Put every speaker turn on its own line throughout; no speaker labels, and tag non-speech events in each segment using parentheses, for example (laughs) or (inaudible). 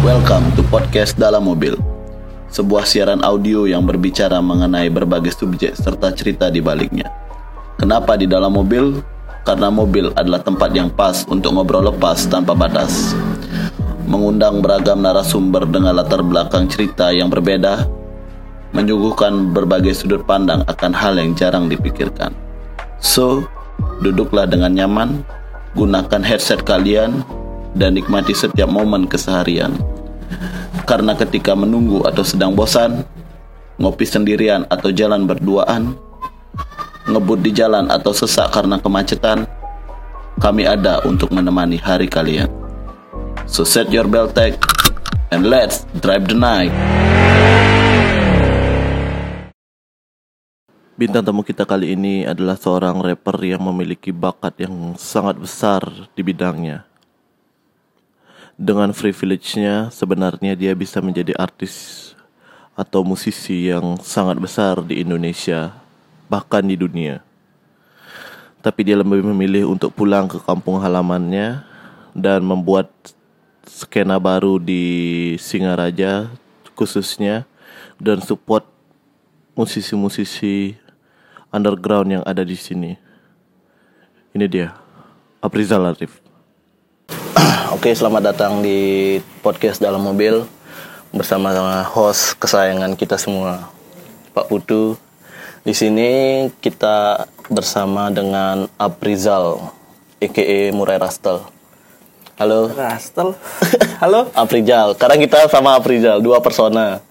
Welcome to podcast dalam mobil. Sebuah siaran audio yang berbicara mengenai berbagai subjek serta cerita di baliknya. Kenapa di dalam mobil? Karena mobil adalah tempat yang pas untuk ngobrol lepas tanpa batas. Mengundang beragam narasumber dengan latar belakang cerita yang berbeda, menyuguhkan berbagai sudut pandang akan hal yang jarang dipikirkan. So, duduklah dengan nyaman, gunakan headset kalian, dan nikmati setiap momen keseharian. Karena ketika menunggu atau sedang bosan, ngopi sendirian atau jalan berduaan, ngebut di jalan atau sesak karena kemacetan, kami ada untuk menemani hari kalian. So set your belt tag and let's drive the night. Bintang tamu kita kali ini adalah seorang rapper yang memiliki bakat yang sangat besar di bidangnya. Dengan privilege-nya, sebenarnya dia bisa menjadi artis atau musisi yang sangat besar di Indonesia, bahkan di dunia. Tapi dia lebih memilih untuk pulang ke kampung halamannya dan membuat skena baru di Singaraja khususnya dan support musisi-musisi underground yang ada di sini. Ini dia, Aprizal Arif. (clears throat) Oke, selamat datang di podcast dalam mobil bersama host kesayangan kita semua, Pak Putu. Di sini kita bersama dengan Aprizal, aka Murai Rastel. Halo.
Rastel. (laughs) Halo.
Aprizal. Sekarang kita sama Aprizal, dua persona.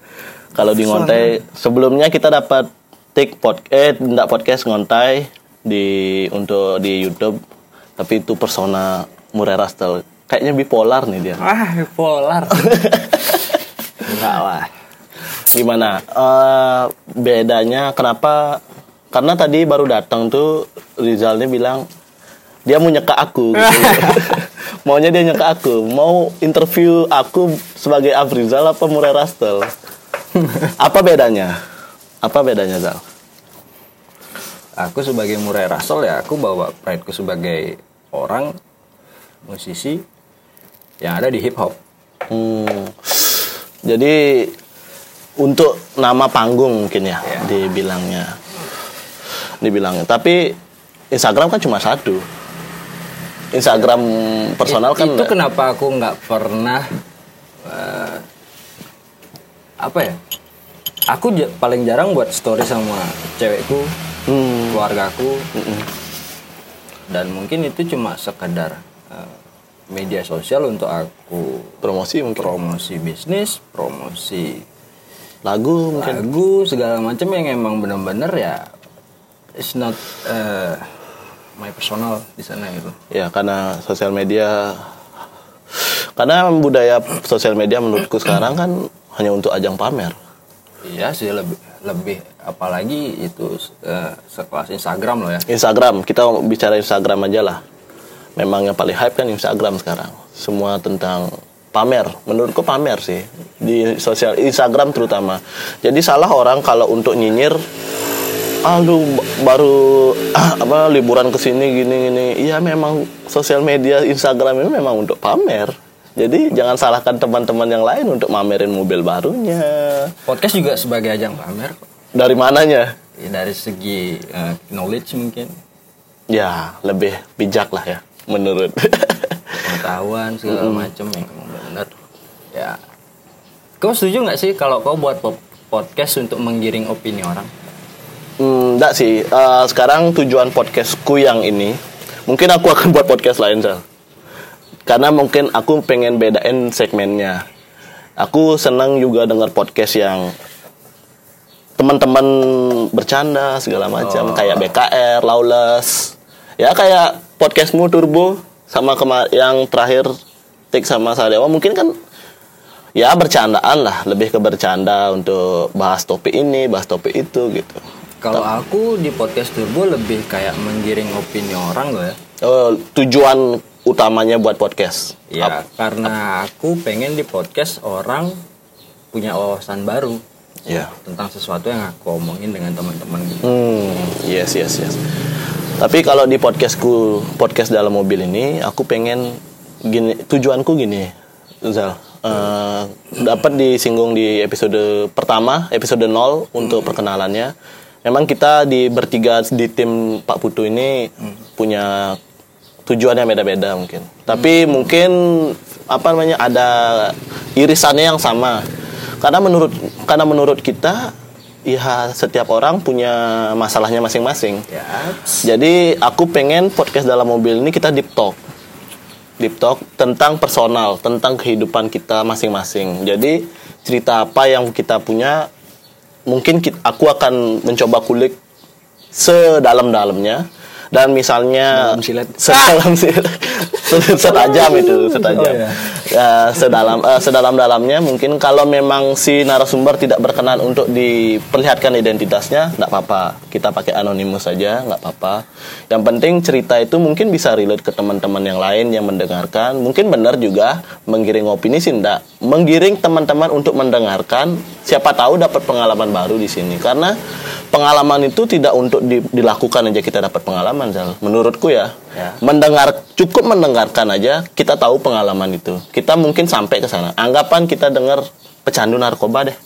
Kalau di ngontai sebelumnya kita dapat take pod eh enggak podcast ngontai di untuk di YouTube, tapi itu persona Murai Rastel. Kayaknya bipolar nih dia.
Wah, bipolar. (laughs) Enggak lah.
Gimana? Eh, bedanya kenapa? Karena tadi baru datang tuh Rizalnya bilang dia mau nyeka aku. (laughs) Gitu. (laughs) Maunya dia nyeka aku. Mau interview aku sebagai Afrizal apa Murai Rastel? apa bedanya? Apa bedanya Zal?
Aku sebagai Murai Rasel ya, aku bawa prideku sebagai orang musisi yang ada di hip hop.
Hmm. Jadi untuk nama panggung mungkin ya,
Ya.
dibilangnya. Dibilangnya. Tapi Instagram kan cuma satu. Instagram personal kan
itu kenapa aku nggak pernah eh, apa ya? Aku paling jarang buat story sama cewekku,
Hmm.
keluargaku,
Mm-mm.
dan mungkin itu cuma sekedar eh, media sosial untuk aku
promosi mungkin
promosi bisnis, promosi
lagu mungkin
lagu segala macam yang emang bener-bener ya it's not uh, my personal di sana gitu.
ya karena sosial media karena budaya sosial media menurutku sekarang kan hanya untuk ajang pamer
Iya sih lebih lebih apalagi itu uh, sekelas Instagram loh ya.
Instagram kita bicara Instagram aja lah. Memang yang paling hype kan Instagram sekarang. Semua tentang pamer. Menurutku pamer sih di sosial Instagram terutama. Jadi salah orang kalau untuk nyinyir b- baru ah, apa liburan ke sini gini gini. Iya memang sosial media Instagram ini memang untuk pamer jadi jangan salahkan teman-teman yang lain untuk mamerin mobil barunya
Podcast juga sebagai ajang pamer
dari mananya
Ya, dari segi uh, knowledge mungkin
ya lebih bijak lah ya menurut (laughs)
pengetahuan segala macam yang bener. Ya. Kau setuju nggak sih kalau kau buat po- podcast untuk menggiring opini orang?
Hmm, enggak sih. Eh, sekarang tujuan podcastku yang ini, mungkin aku akan buat podcast lain, Sal. Karena mungkin aku pengen bedain segmennya. Aku senang juga dengar podcast yang teman-teman bercanda segala macam, kayak BKR, Lawless. Ya kayak podcastmu Turbo sama kema- yang terakhir Tik sama Sadewa mungkin kan ya bercandaan lah, lebih ke bercanda untuk bahas topik ini, bahas topik itu gitu.
Kalau aku di podcast Turbo lebih kayak menggiring opini orang loh ya.
Oh, tujuan utamanya buat podcast.
Ya, karena aku pengen di podcast orang punya wawasan baru.
Ya.
tentang sesuatu yang aku omongin dengan teman-teman gitu.
Hmm, yes, yes, yes. Tapi kalau di podcastku, podcast dalam mobil ini, aku pengen gini, tujuanku gini, Zal. Eh, dapat disinggung di episode pertama, episode 0 untuk perkenalannya. Memang kita di bertiga di tim Pak Putu ini punya tujuan yang beda-beda mungkin. Tapi mungkin apa namanya ada irisannya yang sama. Karena menurut karena menurut kita ya setiap orang punya masalahnya masing-masing.
Ya.
Jadi aku pengen podcast dalam mobil ini kita deep talk. Deep talk tentang personal, tentang kehidupan kita masing-masing. Jadi cerita apa yang kita punya mungkin kit- aku akan mencoba kulik sedalam-dalamnya dan misalnya
Dalam silet.
sedalam (laughs) silet (laughs) setajam itu setajam
Oh, iya.
Ya, sedalam eh, sedalam-dalamnya mungkin kalau memang si narasumber tidak berkenan untuk diperlihatkan identitasnya nggak apa-apa. Kita pakai anonimus saja nggak apa-apa. Yang penting cerita itu mungkin bisa relate ke teman-teman yang lain yang mendengarkan. Mungkin benar juga menggiring opini sih enggak menggiring teman-teman untuk mendengarkan siapa tahu dapat pengalaman baru di sini. Karena pengalaman itu tidak untuk di- dilakukan aja kita dapat pengalaman Zal. menurutku ya.
Ya.
mendengar cukup mendengarkan aja kita tahu pengalaman itu. kita mungkin sampai ke sana. Anggapan kita dengar pecandu narkoba deh.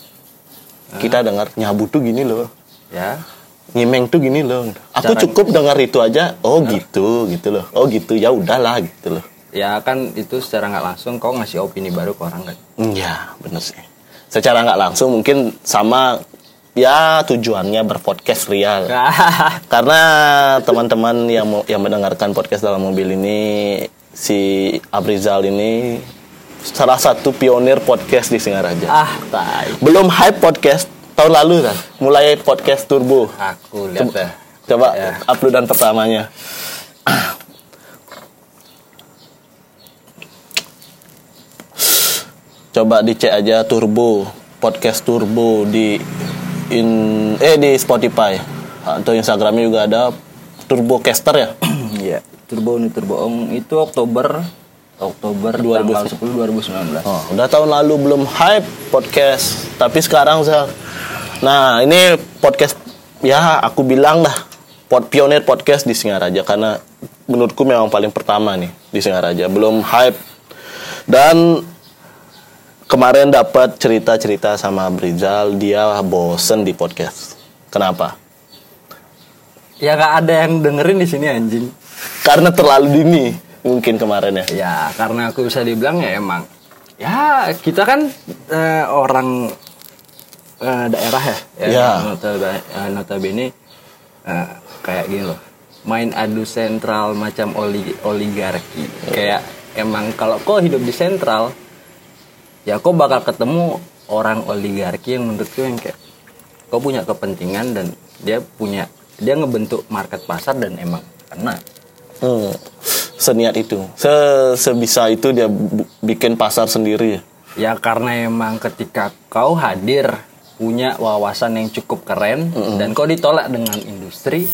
Kita dengar nyabu tuh gini loh.
Ya.
nyimeng tuh gini loh. Aku
Cara-
cukup dengar itu aja. Oh gitu gitu loh. Oh gitu ya udahlah gitu loh.
Ya kan itu secara nggak langsung kau ngasih opini baru ke orang kan.
Iya, bener sih. Secara nggak langsung mungkin sama ya tujuannya berpodcast real. (laughs) Karena teman-teman yang yang mendengarkan podcast dalam mobil ini si Abrizal ini salah satu pionir podcast di Singaraja.
ah, tai.
Belum hype podcast tahun lalu kan, mulai podcast turbo.
Aku lihat dah.
Coba
Ya.
uploadan pertamanya. Coba dicek aja Turbo, podcast Turbo di in eh di Spotify atau Instagramnya juga ada Turbo Caster ya.
Iya. Turbo ini Turbo Om itu Oktober Oktober
2000.
tanggal 10 2019.
Oh, udah tahun lalu belum hype podcast, tapi sekarang Zal. Nah, ini podcast ya aku bilang dah pod, pionir podcast di Singaraja karena menurutku memang paling pertama nih di Singaraja. Belum hype. Dan kemarin dapat cerita-cerita sama Brizal, dia bosen di podcast. Kenapa?
Ya nggak ada yang dengerin di sini anjing.
Karena terlalu dini mungkin kemarin ya.
Ya karena aku bisa dibilang ya emang. Ya kita kan eh, orang eh, daerah ya.
Ya.
Notabene, eh, notabene eh, kayak gini loh. Main adu sentral macam oli, oligarki. Kayak emang kalau kau hidup di sentral, ya kau bakal ketemu orang oligarki yang menurutku yang kayak kau punya kepentingan dan dia punya dia ngebentuk market pasar dan emang kena.
Hmm. Seniat itu. Se sebisa itu dia bikin pasar sendiri ya.
Ya karena emang ketika kau hadir punya wawasan yang cukup keren dan kau ditolak dengan industri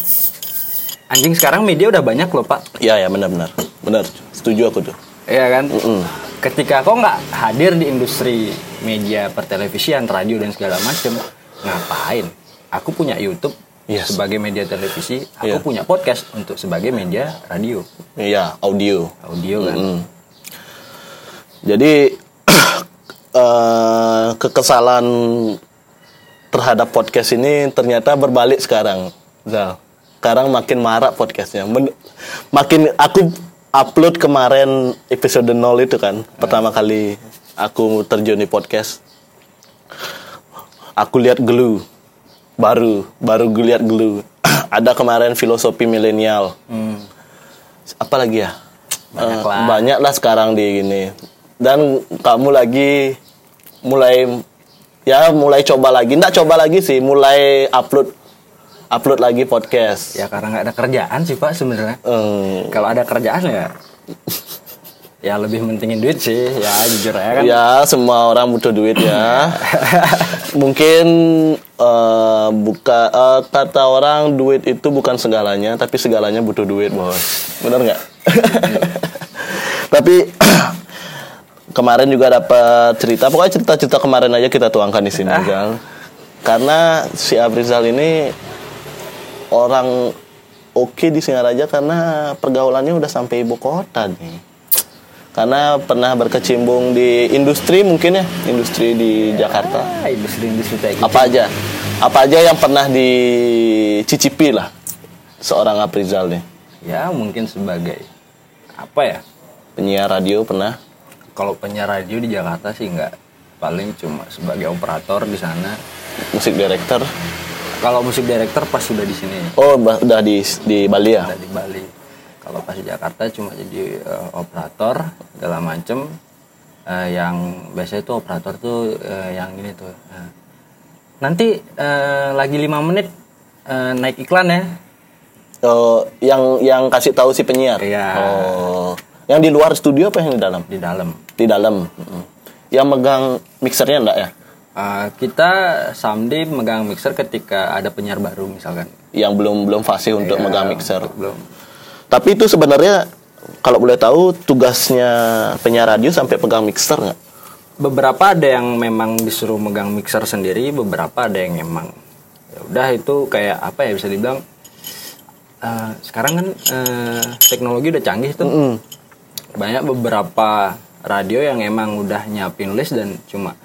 anjing sekarang media udah banyak loh pak
Iya ya benar-benar. Benar. Setuju aku tuh.
Iya kan
Mm-mm.
ketika kau nggak hadir di industri media pertelevisian radio dan segala macem ngapain aku punya YouTube
Yes.
sebagai media televisi aku
Iya.
punya podcast untuk sebagai media radio
Iya, audio.
audio kan
Mm. Jadi (clears throat) eh, kekesalan terhadap podcast ini ternyata berbalik sekarang. Zal. Sekarang makin marak podcastnya. Men- makin aku upload kemarin episode 0 itu kan, pertama kali aku terjun di podcast. Aku lihat Glue baru, baru gue lihat Glue. (clears throat) Ada kemarin filosofi milenial.
Hmm.
Apa lagi ya?
Banyak
Eh,
lah.
banyak lah sekarang di gini. Dan kamu lagi mulai ya mulai coba lagi, nggak coba lagi sih, mulai upload upload lagi podcast.
ya karena nggak ada kerjaan sih pak sebenarnya
Eh,
kalau ada kerjaan ya (laughs) ya lebih mentingin duit sih ya jujur ya kan
ya semua orang butuh duit ya. (laughs) Mungkin eh, buka eh, kata orang duit itu bukan segalanya, tapi segalanya butuh duit bos. Bener nggak? (laughs) tapi (clears throat) kemarin juga dapat cerita, pokoknya cerita-cerita kemarin aja kita tuangkan di sini, Gal. karena si Abrizal ini orang oke di Singaraja karena pergaulannya udah sampai ibu kota nih. Karena pernah berkecimpung di industri mungkin ya, industri di Jakarta.
Ah, industri-industri kayak gitu.
Apa aja? Apa aja yang pernah dicicipi lah seorang Aprizal nih?
Ya mungkin sebagai apa ya?
Penyiar radio pernah?
Kalau penyiar radio di Jakarta sih nggak paling cuma sebagai operator di sana.
Musik director?
Kalau musik director pas sudah di sini,
Oh, udah di di Bali ya?
udah di Bali. Kalau pas di Jakarta cuma jadi eh, operator segala macem. Eh, yang biasanya tuh operator tuh eh, yang ini tuh. eh, nanti eh, lagi lima menit eh, naik iklan ya.
Oh, yang yang kasih tahu si penyiar.
Iya.
Oh, yang di luar studio apa yang di dalam?
di dalam.
Di dalam. Mm. Yang megang mixernya enggak ya?
Eh, kita someday megang mixer ketika ada penyiar baru misalkan.
Yang belum belum fasih untuk
Ya,
megang mixer.
Belum.
Tapi itu sebenarnya kalau boleh tahu tugasnya penyiar radio sampai pegang mixer nggak?
Beberapa ada yang memang disuruh megang mixer sendiri, beberapa ada yang emang ya udah itu kayak apa ya bisa dibilang eh, sekarang kan eh, teknologi udah canggih tuh.
Mm.
Banyak beberapa radio yang emang udah nyiapin list dan cuma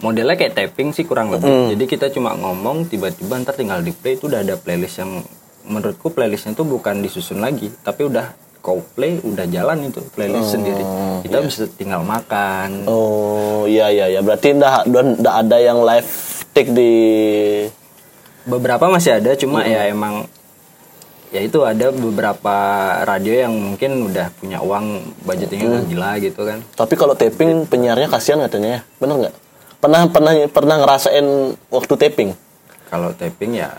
modelnya kayak tapping sih kurang lebih. Jadi kita cuma ngomong tiba-tiba ntar tinggal di play itu udah ada playlist yang menurutku playlistnya tuh bukan disusun lagi, tapi udah kau play udah jalan itu playlist sendiri. Kita bisa tinggal makan.
Oh iya iya ya berarti ndak ndak ada yang live take di
Beberapa masih ada, cuma ya emang ya itu ada beberapa radio yang mungkin udah punya uang budgetingnya udah gila gitu kan.
tapi kalau taping penyiarnya kasihan katanya ya. Bener nggak? Pernah pernah pernah ngerasain waktu taping?
Kalau tapping ya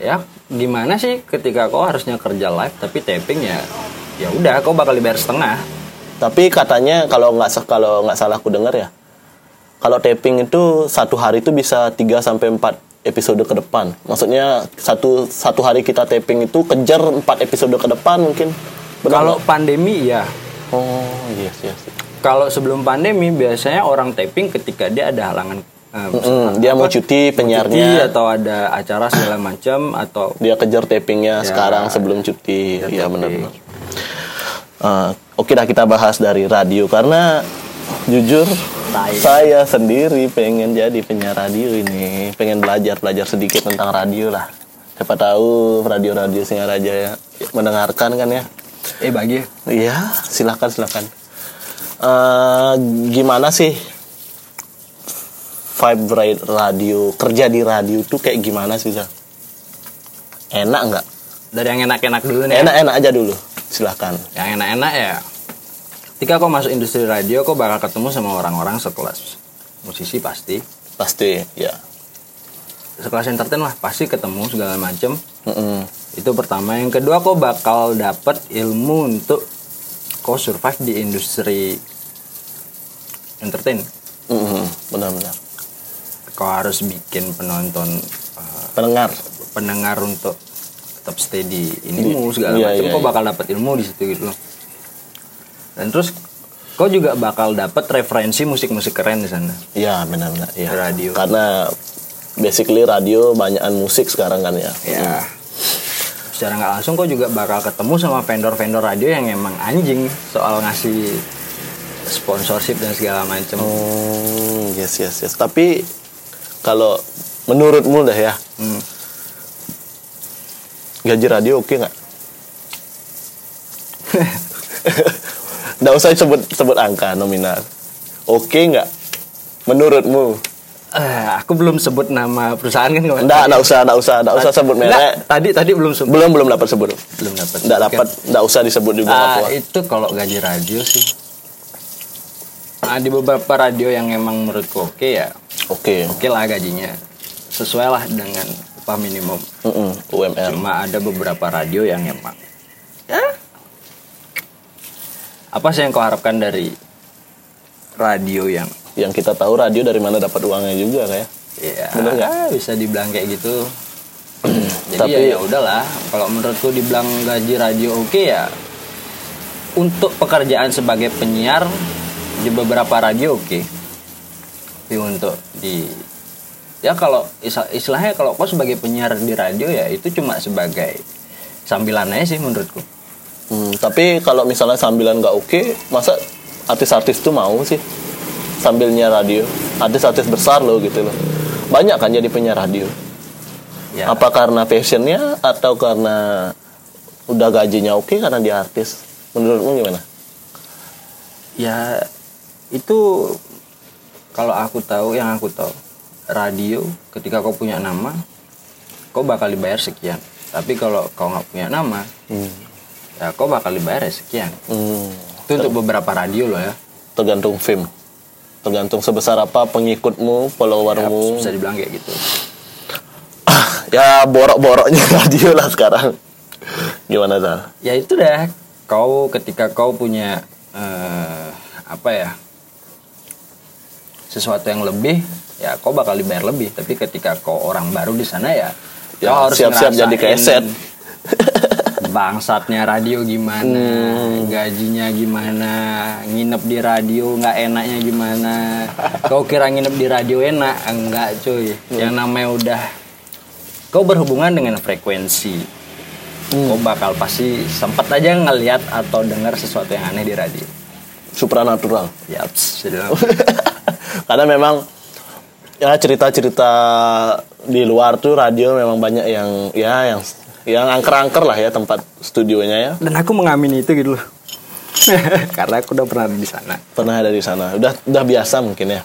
ya gimana sih ketika kau harusnya kerja live tapi tapping ya ya udah kau bakal dibayar setengah.
tapi katanya kalau nggak kalau nggak salah aku dengar ya kalau taping itu satu hari itu bisa 3 sampai 4 episode ke depan. Maksudnya satu satu hari kita taping itu kejar 4 episode ke depan mungkin. Benar
Kalau pandemi ya
oh yes yes
kalau sebelum pandemi biasanya orang tapping ketika dia ada halangan eh,
Mm, dia mau
apa,
cuti
cuti
penyiarnya.
atau ada acara segala macam atau
dia kejar tapingnya
Ya.
sekarang sebelum cuti.
Ya,
benar-benar. Eh, oke dah kita bahas dari radio. Karena jujur saya. sendiri pengen jadi penyiar radio ini. Pengen belajar belajar sedikit tentang radio lah. Siapa tahu radio-radio Singaraja ya mendengarkan kan ya?
Eh bagi.
Iya silakan silakan. Eh, gimana sih vibe ra- radio kerja di radio tuh kayak gimana sih Zal? enak nggak
dari yang enak-enak dulu nih. ya.
enak-enak aja dulu silahkan
Yang enak-enak ya. Ketika kau masuk industri radio, kau bakal ketemu sama orang-orang sekelas musisi pasti,
pasti ya
sekelas entertain lah pasti ketemu segala macem.
Mm-mm.
Itu pertama. Yang kedua, kau bakal dapet ilmu untuk kau survive di industri entertain.
Mm-mm. benar-benar
Kau harus bikin penonton uh,
pendengar.
pendengar untuk tetap stay di inimu segala
iya,
macam.
iya,
kau
iya.
bakal dapat ilmu di situ gitu loh. Dan terus kau juga bakal dapat referensi musik-musik keren di sana.
Ya benar-benar ya
Radio.
karena basically radio banyakan musik sekarang kan ya.
Ya secara nggak langsung kau juga bakal ketemu sama vendor-vendor radio yang emang anjing soal ngasih sponsorship dan segala macam.
Hmm, yes yes yes. Tapi kalau menurutmu dah ya
Hmm.
gaji radio oke nggak (laughs) Nggak usah sebut sebut angka nominal oke nggak menurutmu
Eh, aku belum sebut nama perusahaan kan kemarin?
Nggak, nggak usah, nggak usah, nggak usah sebut
Nggak,
merek.
tadi tadi belum sebut
Belum belum dapat sebut.
belum dapat
Nggak dapat, nggak usah disebut juga. nggak
Ah,
apa.
itu kalau gaji radio sih. Nah, di beberapa radio yang emang menurutku oke ya,
Oke.
oke lah gajinya. Sesuai lah dengan upah minimum.
Mm-mm, UMR.
Cuma ada beberapa radio yang emang ya. Apa sih yang kau harapkan dari radio yang
Yang kita tahu radio dari mana dapat uangnya juga kayak.
ya
Bener nggak?
bisa dibilang kayak gitu. (clears throat) Jadi
Tapi-
ya ya udahlah, kalau menurutku dibilang gaji radio oke ya untuk pekerjaan sebagai penyiar di beberapa radio oke. Tapi untuk di ya kalau istilahnya kalau kau sebagai penyiar di radio ya itu cuma sebagai sambilan aja sih menurutku
Hmm, tapi kalau misalnya sambilan nggak oke, masa artis-artis tuh mau sih sambilnya radio? Artis-artis besar loh gitu loh. Banyak kan jadi penyiar radio.
ya
Apa karena passionnya atau karena udah gajinya oke karena dia artis? Menurutmu gimana?
ya itu kalau aku tahu yang aku tahu radio ketika kau punya nama kau bakal dibayar sekian tapi kalau kau nggak punya nama ya kau bakal dibayar ya sekian
Hmm,
itu untuk beberapa radio loh ya
tergantung film. Tergantung sebesar apa pengikutmu,
Ya,
followermu.
bisa dibilang kayak gitu (coughs)
ya borok-boroknya (laughs) radio lah sekarang. Gimana Zal?
ya itu dah kau ketika kau punya eh, apa ya sesuatu yang lebih ya kau bakal dibayar lebih tapi ketika kau orang baru di sana ya
Ya,
kau harus
siap-siap jadi keset. (laughs)
bangsatnya radio gimana
Hmm.
gajinya gimana nginep di radio nggak enaknya gimana kau kira nginep di radio enak enggak cuy
Hmm.
yang namanya udah kau berhubungan dengan frekuensi
Hmm.
kau bakal pasti sempat aja ngeliat atau dengar sesuatu yang aneh di radio
Supranatural.
Yaps, jadi (laughs)
Karena memang ya cerita-cerita di luar tuh radio memang banyak yang ya yang yang angker-angker lah ya tempat studionya ya.
dan aku mengamini itu gitu loh. (laughs) Karena aku udah pernah di sana.
Pernah ada di sana. Udah udah biasa mungkin ya.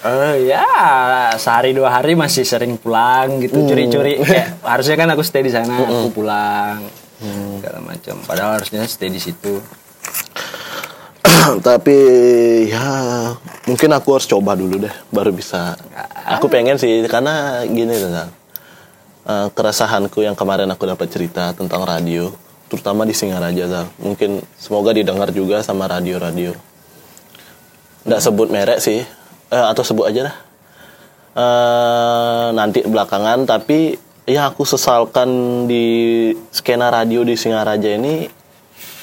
Eh ya sehari dua hari masih sering pulang gitu curi-curi. Kayak, harusnya kan aku stay di sana aku pulang segala macam. Padahal harusnya stay di situ
Tapi ya mungkin aku harus coba dulu deh baru bisa. Aku pengen sih karena gini Zal. Eh, keresahanku yang kemarin aku dapat cerita tentang radio, terutama di Singaraja Zal. Mungkin semoga didengar juga sama radio-radio. Nggak sebut merek sih, eh, atau sebut aja dah. Eh, nanti belakangan, tapi yang aku sesalkan di skena radio di Singaraja ini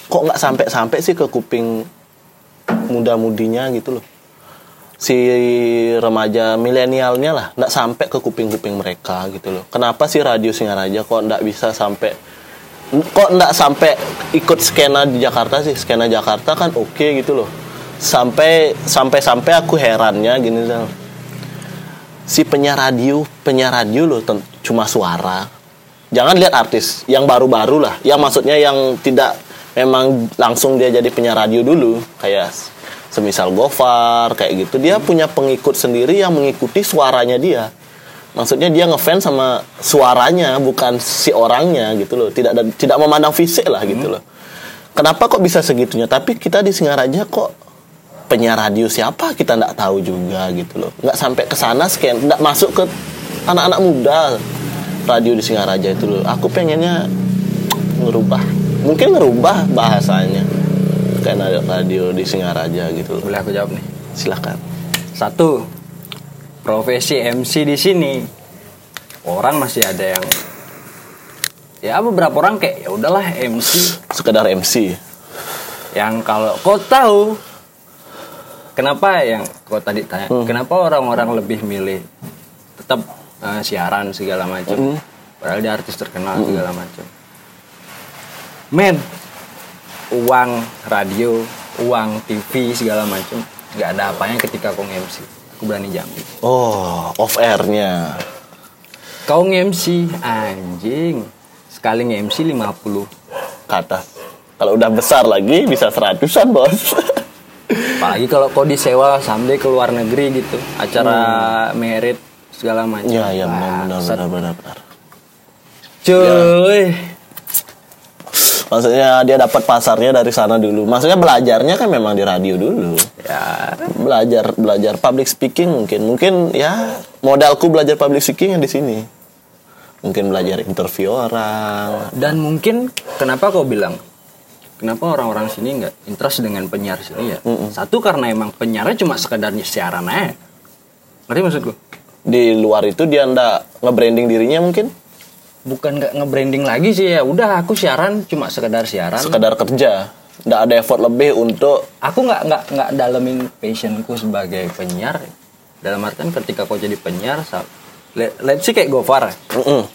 kok nggak sampai-sampai sih ke kuping muda-mudinya gitu loh. Si remaja milenialnya lah nggak sampai ke kuping-kuping mereka gitu loh. Kenapa sih radio Singaraja kok nggak bisa sampai kok nggak sampai ikut skena di Jakarta sih? Skena Jakarta kan oke gitu loh. Sampai sampai sampai aku herannya gini Zal. si penyiar radio penyiar radio loh cuma suara. Jangan lihat artis yang baru-baru lah. Yang maksudnya yang tidak memang langsung dia jadi penyiar radio dulu. Kayak semisal Gofar kayak gitu dia punya pengikut sendiri yang mengikuti suaranya dia. Maksudnya dia ngefans sama suaranya bukan si orangnya gitu loh. Tidak ada- tidak memandang fisik lah gitu loh. Kenapa kok bisa segitunya? Tapi kita di Singaraja kok penyiar radio siapa? Kita nggak tahu juga gitu loh. Nggak sampai ke sana scan nggak masuk ke anak-anak muda radio di Singaraja itu loh. Aku pengennya ngerubah. Mungkin ngerubah bahasanya ada radio di Singaraja gitu. Loh
boleh aku jawab nih?
Silakan.
Satu profesi MC di sini. Orang masih ada yang ya beberapa orang kayak ya udahlah MC
sekedar MC
yang kalau kau tahu kenapa yang kau tadi tanya kenapa orang-orang lebih milih tetap eh, siaran segala macam padahal dia artis terkenal segala macam? Men uang radio uang TV segala macam nggak ada apanya ketika kau MC aku berani jamin.
Oh off airnya.
Kau MC anjing. Sekali nge-MC 50
kata kalau udah besar lagi bisa seratusan bos. (laughs)
Apalagi kalau kau disewa sampai ke luar negeri gitu. Acara merit segala macam
ya ya benar benar benar benar, benar.
cuy
maksudnya dia dapat pasarnya dari sana dulu. Maksudnya belajarnya kan memang di radio dulu.
Ya.
Belajar belajar public speaking mungkin. Mungkin ya modalku belajar public speaking yang di sini. Mungkin belajar interview orang.
Dan mungkin kenapa kau bilang kenapa orang-orang sini nggak interest dengan penyiar sini ya? Satu karena emang penyiarnya cuma sekedar siaran aja. Ngerti maksudku
di luar itu dia ndak nge-branding dirinya mungkin
bukan nggak nge-branding lagi sih ya udah aku siaran cuma sekedar siaran.
Sekedar kerja. Ndak ada effort lebih untuk
aku nggak nggak nggak dalemin passionku sebagai penyiar. Dalam artian ketika kau jadi penyiar let, let's see kayak Gofar
Mm-mm.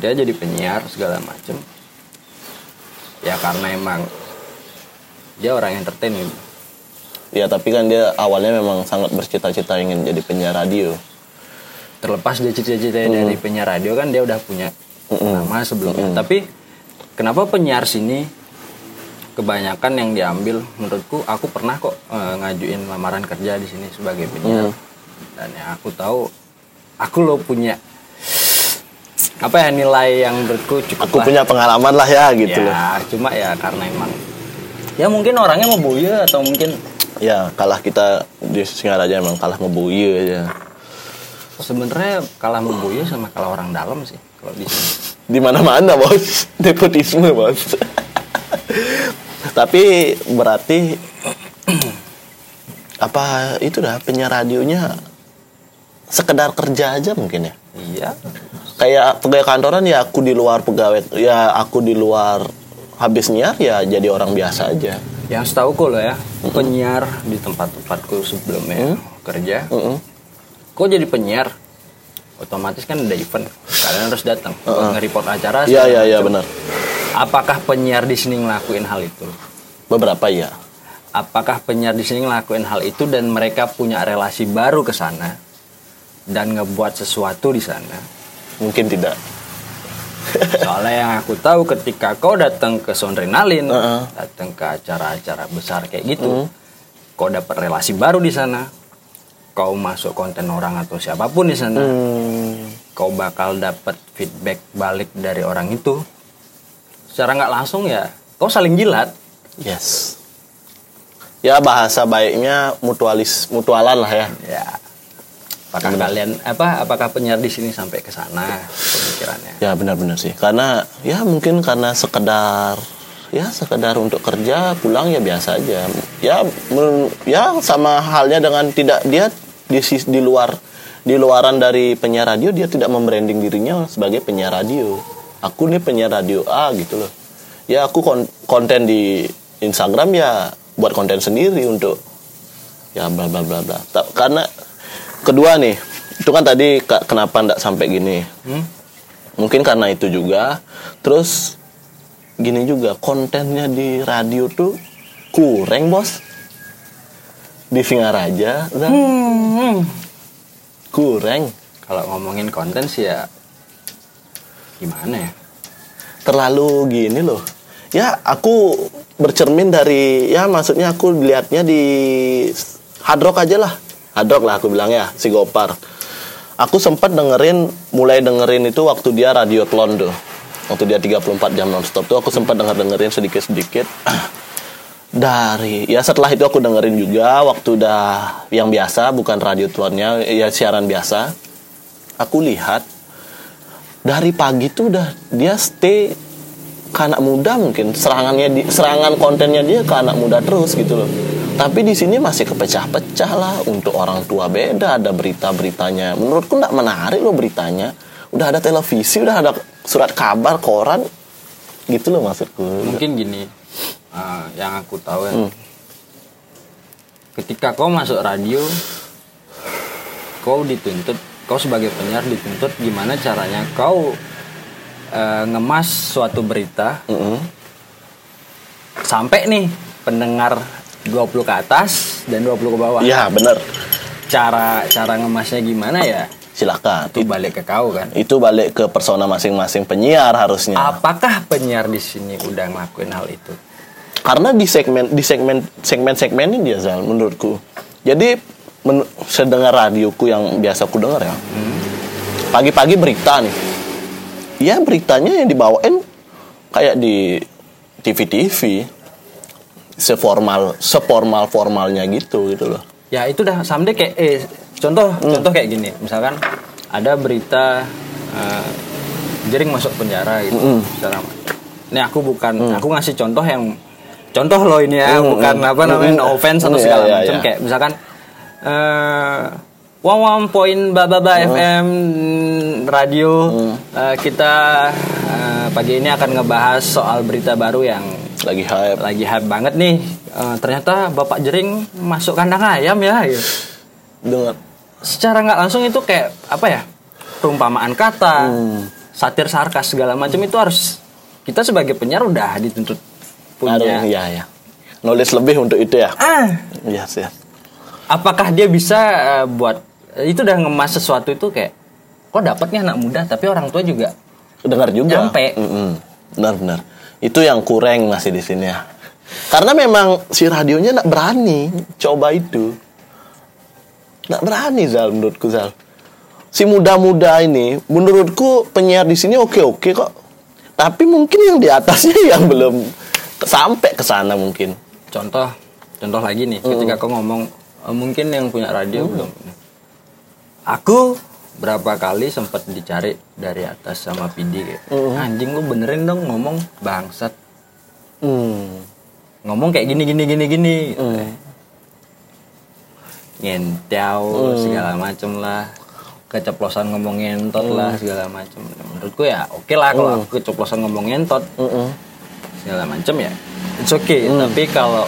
dia jadi penyiar segala macem. Ya karena emang dia orang entertain gitu.
Ya tapi kan dia awalnya memang sangat bercita-cita ingin jadi penyiar radio.
Terlepas dia cita-citanya dari penyiar radio kan dia udah punya nama sebelumnya. Tapi kenapa penyiar sini kebanyakan yang diambil? Menurutku aku pernah kok eh, ngajuin lamaran kerja di sini sebagai penyiar. Dan yang aku tahu aku lo punya apa ya nilai yang menurutku cukup
Aku
lah.
punya pengalaman lah ya gitu loh.
ya cuma ya karena emang ya mungkin orangnya mau buaya atau mungkin
Ya kalah kita di Singaraja emang kalah ngebuye aja.
Sebenarnya kalah buaya sama kalah orang dalam sih kalau di sini
Di mana-mana bos, (laughs) nepotisme bos. tapi berarti apa itu dah penyiar radionya sekedar kerja aja mungkin ya.
iya
Kayak pegawai kantoran ya aku di luar pegawai ya aku di luar habis nyiar ya jadi orang biasa aja.
Yang setahu kok lo ya, penyiar di tempat-tempatku sebelumnya kerja. Kok jadi penyiar? Otomatis kan ada event, kalian harus datang buat nge-report acara.
Iya iya iya benar.
Apakah penyiar di sini ngelakuin hal itu?
Beberapa ya.
Apakah penyiar di sini ngelakuin hal itu dan mereka punya relasi baru ke sana dan ngebuat sesuatu di sana?
Mungkin tidak.
Soalnya yang aku tahu ketika kau datang ke Sondrenalin,
Heeh.
datang ke acara-acara besar kayak gitu, kau dapat relasi baru di sana. Kau masuk konten orang atau siapa pun di sana,
Hmm,
kau bakal dapat feedback balik dari orang itu. Secara nggak langsung ya, kau saling jilat.
yes. Ya bahasa baiknya mutualis mutualan lah ya.
Ya. Apakah kalian apa? Apakah penyiar di sini sampai ke sana pemikirannya?
Ya benar-benar sih. Karena ya mungkin karena sekedar ya sekedar untuk kerja pulang ya biasa aja. Ya men- ya sama halnya dengan tidak dia di di luar di luaran dari penyiar radio dia tidak membranding dirinya sebagai penyiar radio. Aku nih penyiar radio A gitu loh. Ya aku kon- konten di Instagram ya buat konten sendiri untuk ya bla bla bla bla. Karena kedua nih itu kan tadi kenapa ndak sampai gini
Hmm?
mungkin karena itu juga terus gini juga kontennya di radio tuh kurang bos di Singaraja udah
Hmm.
kurang.
Kalau ngomongin konten sih ya gimana ya?
terlalu gini loh. Ya aku bercermin dari ya maksudnya aku lihatnya di hard rock aja lah. Hard rock lah aku bilang ya si Gopar. Aku sempat dengerin mulai dengerin itu waktu dia radio tlon tuh waktu dia 34 jam nonstop tuh aku sempat denger dengerin sedikit sedikit (clears throat) dari ya setelah itu aku dengerin juga waktu udah yang biasa bukan radio tlonnya ya siaran biasa. Aku lihat dari pagi tuh udah dia stay ke anak muda mungkin. Serangannya di, serangan kontennya dia ke anak muda terus gitu loh. Tapi di sini masih kepecah-pecah lah untuk orang tua beda ada berita-beritanya. Menurutku nggak menarik loh beritanya. Udah ada televisi udah ada surat kabar koran gitu loh maksudku.
Mungkin gini, eh, yang aku tahu ya.
Hmm.
Ketika kau masuk radio, kau dituntut, kau sebagai penyiar dituntut gimana caranya kau eh, ngemas suatu berita
Mm-mm.
sampai nih pendengar 20 ke atas dan 20 ke bawah.
Iya bener
Cara cara ngemasnya gimana ya?
silakan
Itu balik ke kau kan.
itu balik ke persona masing-masing penyiar harusnya
Apakah penyiar di sini udah ngelakuin hal itu?
Karena di segmen di segmen segmen segmen ini dia Zal menurutku. Jadi men, sedengar radioku yang biasa aku dengar ya. Pagi-pagi berita nih. Ya beritanya yang dibawain kayak di TV-TV seformal seformal formalnya gitu gitu loh.
Ya itu dah someday kayak eh contoh contoh kayak gini, misalkan ada berita eh, jering masuk penjara gitu.
Mm-mm.
Secara ini aku bukan aku ngasih contoh yang contoh loh ini ya,
Mm,
bukan
mm.
apa namanya
Mm,
no offense atau
mm,
segala
iya, iya,
macam
iya.
kayak misalkan eh One One Point Bababa FM radio eh, kita eh, pagi ini akan ngebahas soal berita baru yang
lagi hype
lagi hype banget nih. Eh, ternyata Bapak Jering masuk kandang ayam ya. gitu.
dengar
Secara nggak langsung itu kayak apa ya? perumpamaan kata, satir sarkas segala macam itu harus kita sebagai penyiar udah dituntut punya.
Harus, ya ya. Knowledge lebih untuk itu ya.
Ah,
Yes, yes.
apakah dia bisa eh, buat itu udah ngemas sesuatu itu kayak kok dapatnya anak muda tapi orang tua juga
Dengar juga.
Nyampe.
Mm-mm. Benar-benar. Itu yang kurang masih di sini ya. Karena memang si radionya nak berani coba itu. Nak berani Zal menurutku Zal. Si muda-muda ini menurutku penyiar di sini oke-oke kok. Tapi mungkin yang di atasnya (laughs) yang belum sampai ke sana mungkin.
contoh contoh lagi nih ketika kau ngomong eh, mungkin yang punya radio belum? Aku berapa kali sempat dicari dari atas sama PD kayak anjing lu benerin dong ngomong bangsat.
Hmm.
ngomong kayak gini gini gini gini gitu. ngentau segala macem lah. Keceplosan ngomong ngentot lah segala macem. Menurutku ya oke lah kalau aku keceplosan ngomong ngentot.
Mm-mm.
Segala macem ya it's okay tapi kalau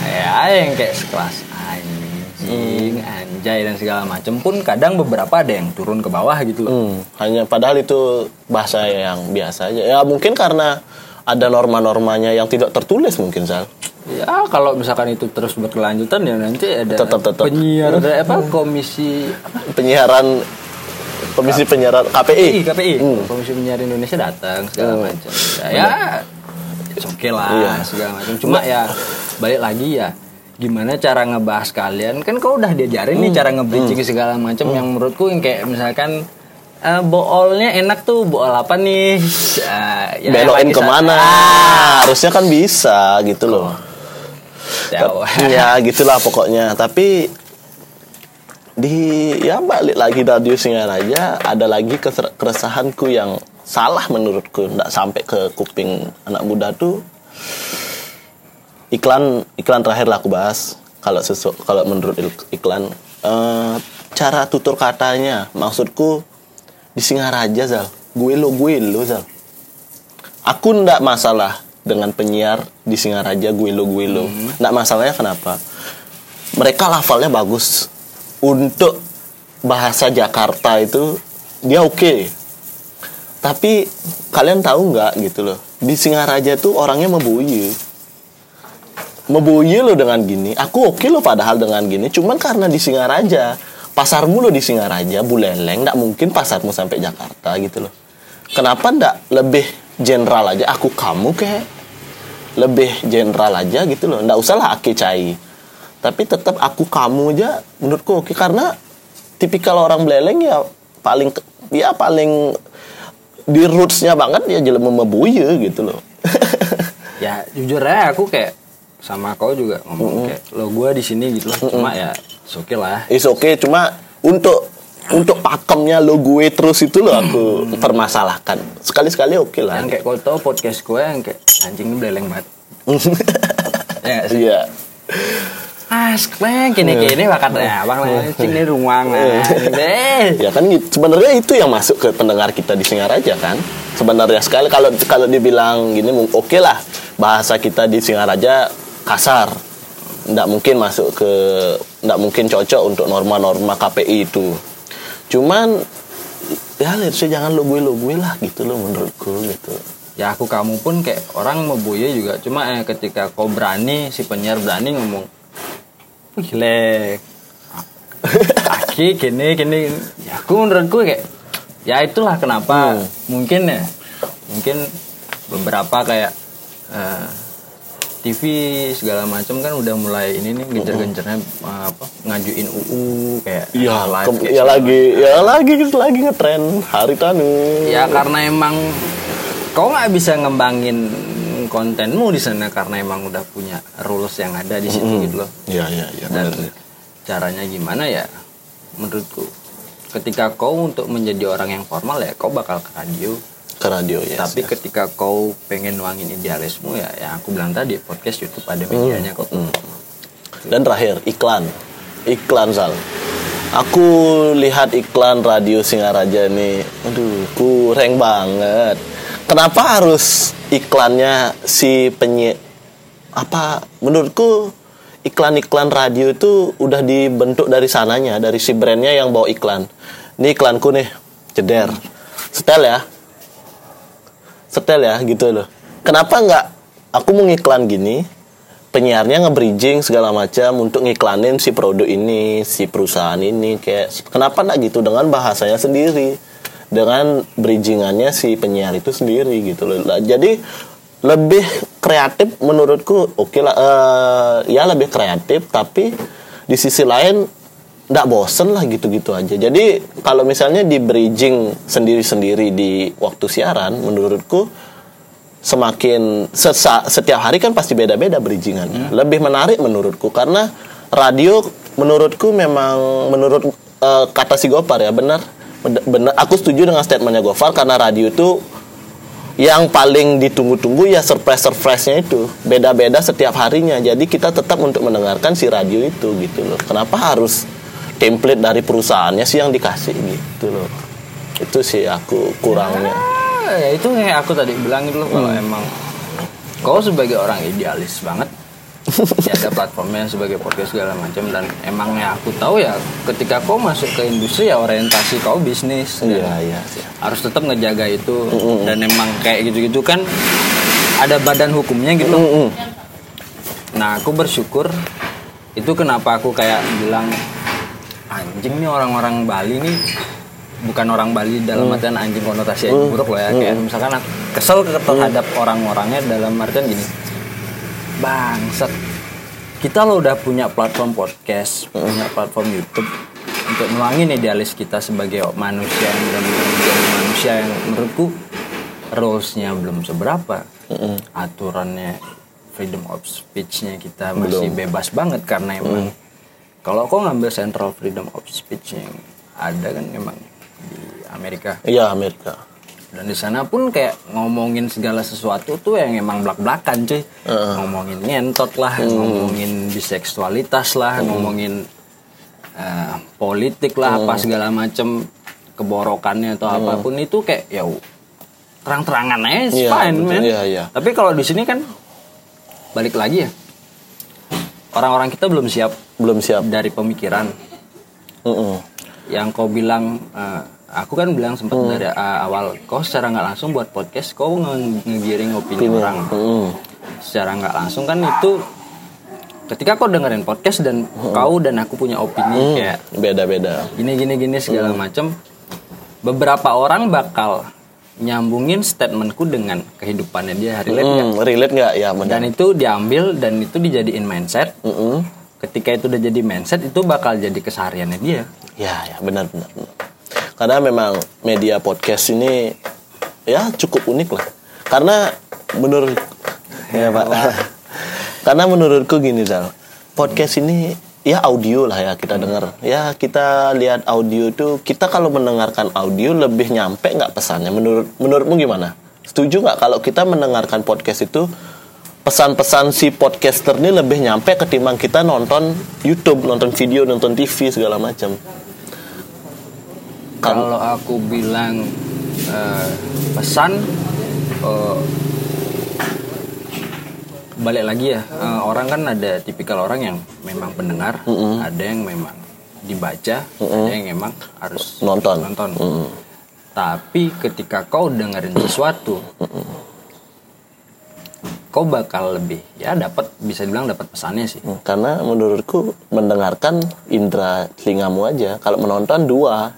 ya yang kayak sekelas anjing anjay dan segala macem pun kadang beberapa ada yang turun ke bawah gitu loh
Hmm, hanya padahal itu bahasa yang biasa aja. Ya mungkin karena ada norma-normanya yang tidak tertulis mungkin Zal.
ya kalau misalkan itu terus berkelanjutan ya nanti ada
Tetap, tetap.
penyiar ada apa komisi apa
Penyiaran Komisi Penyiaran KPI.
KPI KPI
Hmm.
komisi penyiar Indonesia datang segala macam ya, ya it's okay lah
Iya.
segala macam cuma ya balik lagi ya gimana cara ngebahas kalian kan kau udah diajarin nih
Hmm.
cara nge-bridging segala macam yang menurutku yang kayak misalkan eh, boolnya enak tuh bool apa nih (laughs) Eh, ya,
Belokin
ke
mana?
Ah,
Harusnya kan bisa gitu loh.
jauh.
ya gitulah pokoknya. Tapi di ya balik lagi radio Singaraja ada lagi keresahanku yang salah menurutku nggak sampai ke kuping anak muda tuh. Iklan iklan terakhir lah aku bahas kalau sesu kalau menurut ik- iklan. Eh, cara tutur katanya maksudku di Singaraja Zal. Gue lo gue lo Zal. Aku ndak masalah dengan penyiar di Singaraja gue lo gue lo ndak masalahnya kenapa? Mereka lafalnya bagus. Untuk bahasa Jakarta itu dia oke tapi kalian tahu nggak gitu loh di Singaraja tuh orangnya membuyu membuyu lo dengan gini aku oke lo padahal dengan gini cuman karena di Singaraja pasarmu lo di Singaraja Buleleng nggak mungkin pasarmu sampai Jakarta gitu loh. Kenapa ndak lebih general aja aku kamu kayak lebih general aja gitu loh ndak usah lah cai. Tapi tetap aku kamu aja menurutku oke karena tipikal orang Buleleng ya paling ya paling di rootsnya banget ya jelema membuyu gitu loh. (laughs)
Ya jujur aja aku kayak sama kau juga ngomong kayak lo gue di sini gitu loh cuma ya it's okay lah.
Is oke cuma untuk untuk pakemnya lo gue terus itu lo aku permasalahkan. Sekali-sekali oke lah.
Yang kayak kau tau podcast gue yang kayak anjing beleng banget. (laughs) Ya
iya
ah sekarang kini kini bakat ya bang anjing ini ruang deh
ya kan gitu. sebenarnya itu yang masuk ke pendengar kita di Singaraja kan? Sebenarnya sekali kalau kalau dibilang gini oke lah bahasa kita di Singaraja kasar. Nggak mungkin masuk ke nggak mungkin cocok untuk norma-norma KPI itu. Cuman ya harusnya jangan lo gue lo gue lah gitu loh menurutku gitu.
Ya aku kamu pun kayak orang mau buaya juga. Cuma eh, ketika kau berani si penyiar berani ngomong wih lek aki gini gini ya aku menurutku kayak ya itulah kenapa mungkin ya mungkin beberapa kayak eh, TV segala macam kan udah mulai ini nih gencer-gencernya eh, apa ngajuin UU kayak
Iya,
live kayak
ya lagi, ya lagi, lagi ngetren hari tanu.
ya karena emang kau nggak bisa ngembangin kontenmu di sana karena emang udah punya rules yang ada di situ gitu loh
Iya, iya, iya.
dan
bener.
caranya gimana ya menurutku ketika kau untuk menjadi orang yang formal ya kau bakal ke radio
Ke radio ya.
tapi ketika kau pengen nuangin idealisme ya yang aku bilang tadi podcast YouTube ada medianya kok
Dan terakhir iklan, iklan Sal. Aku lihat iklan radio Singaraja ini, aduh, kurang banget. Kenapa harus iklannya si penyi apa? Menurutku iklan-iklan radio itu udah dibentuk dari sananya, dari si brandnya yang bawa iklan. Ini iklanku nih, ceder setel ya setel ya gitu loh kenapa nggak aku mau ngiklan gini penyiarnya nge-bridging segala macam untuk ngiklanin si produk ini si perusahaan ini kayak kenapa nggak gitu dengan bahasanya sendiri dengan bridgingannya si penyiar itu sendiri gitu loh. Jadi lebih kreatif menurutku oke lah eh, ya lebih kreatif tapi di sisi lain nggak bosen lah gitu-gitu aja. Jadi kalau misalnya di bridging sendiri-sendiri di waktu siaran menurutku semakin sesa- setiap hari kan pasti beda-beda bridgingannya. Lebih menarik menurutku karena radio menurutku memang menurut eh, kata si Gopar ya benar benar aku setuju dengan statementnya Gopar karena radio itu yang paling ditunggu-tunggu ya surprise-surprise-nya itu. Beda-beda setiap harinya. Jadi kita tetap untuk mendengarkan si radio itu gitu loh. Kenapa harus template dari perusahaannya sih yang dikasih gitu loh? Itu sih aku kurangnya.
Ah, ya itu kayak aku tadi bilang itu loh kalau emang kau sebagai orang idealis banget ya (laughs) ada platformnya sebagai podcast segala macam dan emangnya aku tahu ya ketika kau masuk ke industri ya orientasi kau bisnis dan
iya iya iya.
harus tetap ngejaga itu dan emang kayak gitu-gitu kan ada badan hukumnya gitu loh.
Mm-mm.
Nah, aku bersyukur itu kenapa aku kayak bilang anjing nih orang-orang Bali nih bukan orang Bali dalam artian anjing konotasi yang buruk loh ya kayak misalkan aku kesel ke- terhadap orang-orangnya dalam artian gini bangsat. Kita lo udah punya platform podcast punya platform YouTube untuk nuangin idealis kita sebagai manusia yang menjadi manusia yang menurutku rules-nya belum seberapa. Aturannya freedom of speech-nya kita masih bebas banget karena emang kalau kau ngambil central freedom of speech yang ada kan emang di Amerika.
Iya Amerika
dan di sana pun kayak ngomongin segala sesuatu tuh yang emang belak-belakan cuy. Ngomongin ngentot lah ngomongin biseksualitas lah ngomongin eh, politik lah apa segala macem keborokannya atau apa pun itu kayak ya terang-terangan aja it's
Iya,
fine
betul.
man.
Iya, iya.
tapi kalau di sini kan balik lagi ya orang-orang kita belum siap
belum siap.
dari pemikiran.
Mm-mm.
yang kau bilang eh, aku kan bilang sempat
Hmm.
dari eh, awal kau secara nggak langsung buat podcast kau nge- ngegiring opini orang
Mm-mm.
secara nggak langsung kan itu ketika kau dengerin podcast dan
Hmm.
kau dan aku punya opini kayak
beda-beda
gini gini gini segala
Hmm.
macam beberapa orang bakal nyambungin statementku dengan kehidupannya dia relate nggak?
Mm, relate nggak ya benar
dan itu diambil dan itu dijadiin mindset
Mm-mm.
ketika itu udah jadi mindset itu bakal jadi kesehariannya dia
Ya, ya benar benar. benar. Karena memang media podcast ini ya cukup unik lah. Karena menurut ya Pak. (laughs) Karena menurutku gini Zal, podcast ini ya audio lah ya kita dengar. Ya kita lihat audio itu kita kalau mendengarkan audio lebih nyampe nggak pesannya? Menurut menurutmu gimana? Setuju nggak kalau kita mendengarkan podcast itu pesan-pesan si podcaster ini lebih nyampe ketimbang kita nonton YouTube, nonton video, nonton TV segala macam.
Kalau aku bilang eh, pesan eh, balik lagi ya eh, orang kan ada tipikal orang yang memang pendengar, ada yang memang dibaca, ada yang memang harus
Nonton.
nonton. Tapi ketika kau dengerin sesuatu, kau bakal lebih ya dapat bisa dibilang dapat pesannya sih.
Karena menurutku mendengarkan indera telingamu aja. Kalau menonton dua,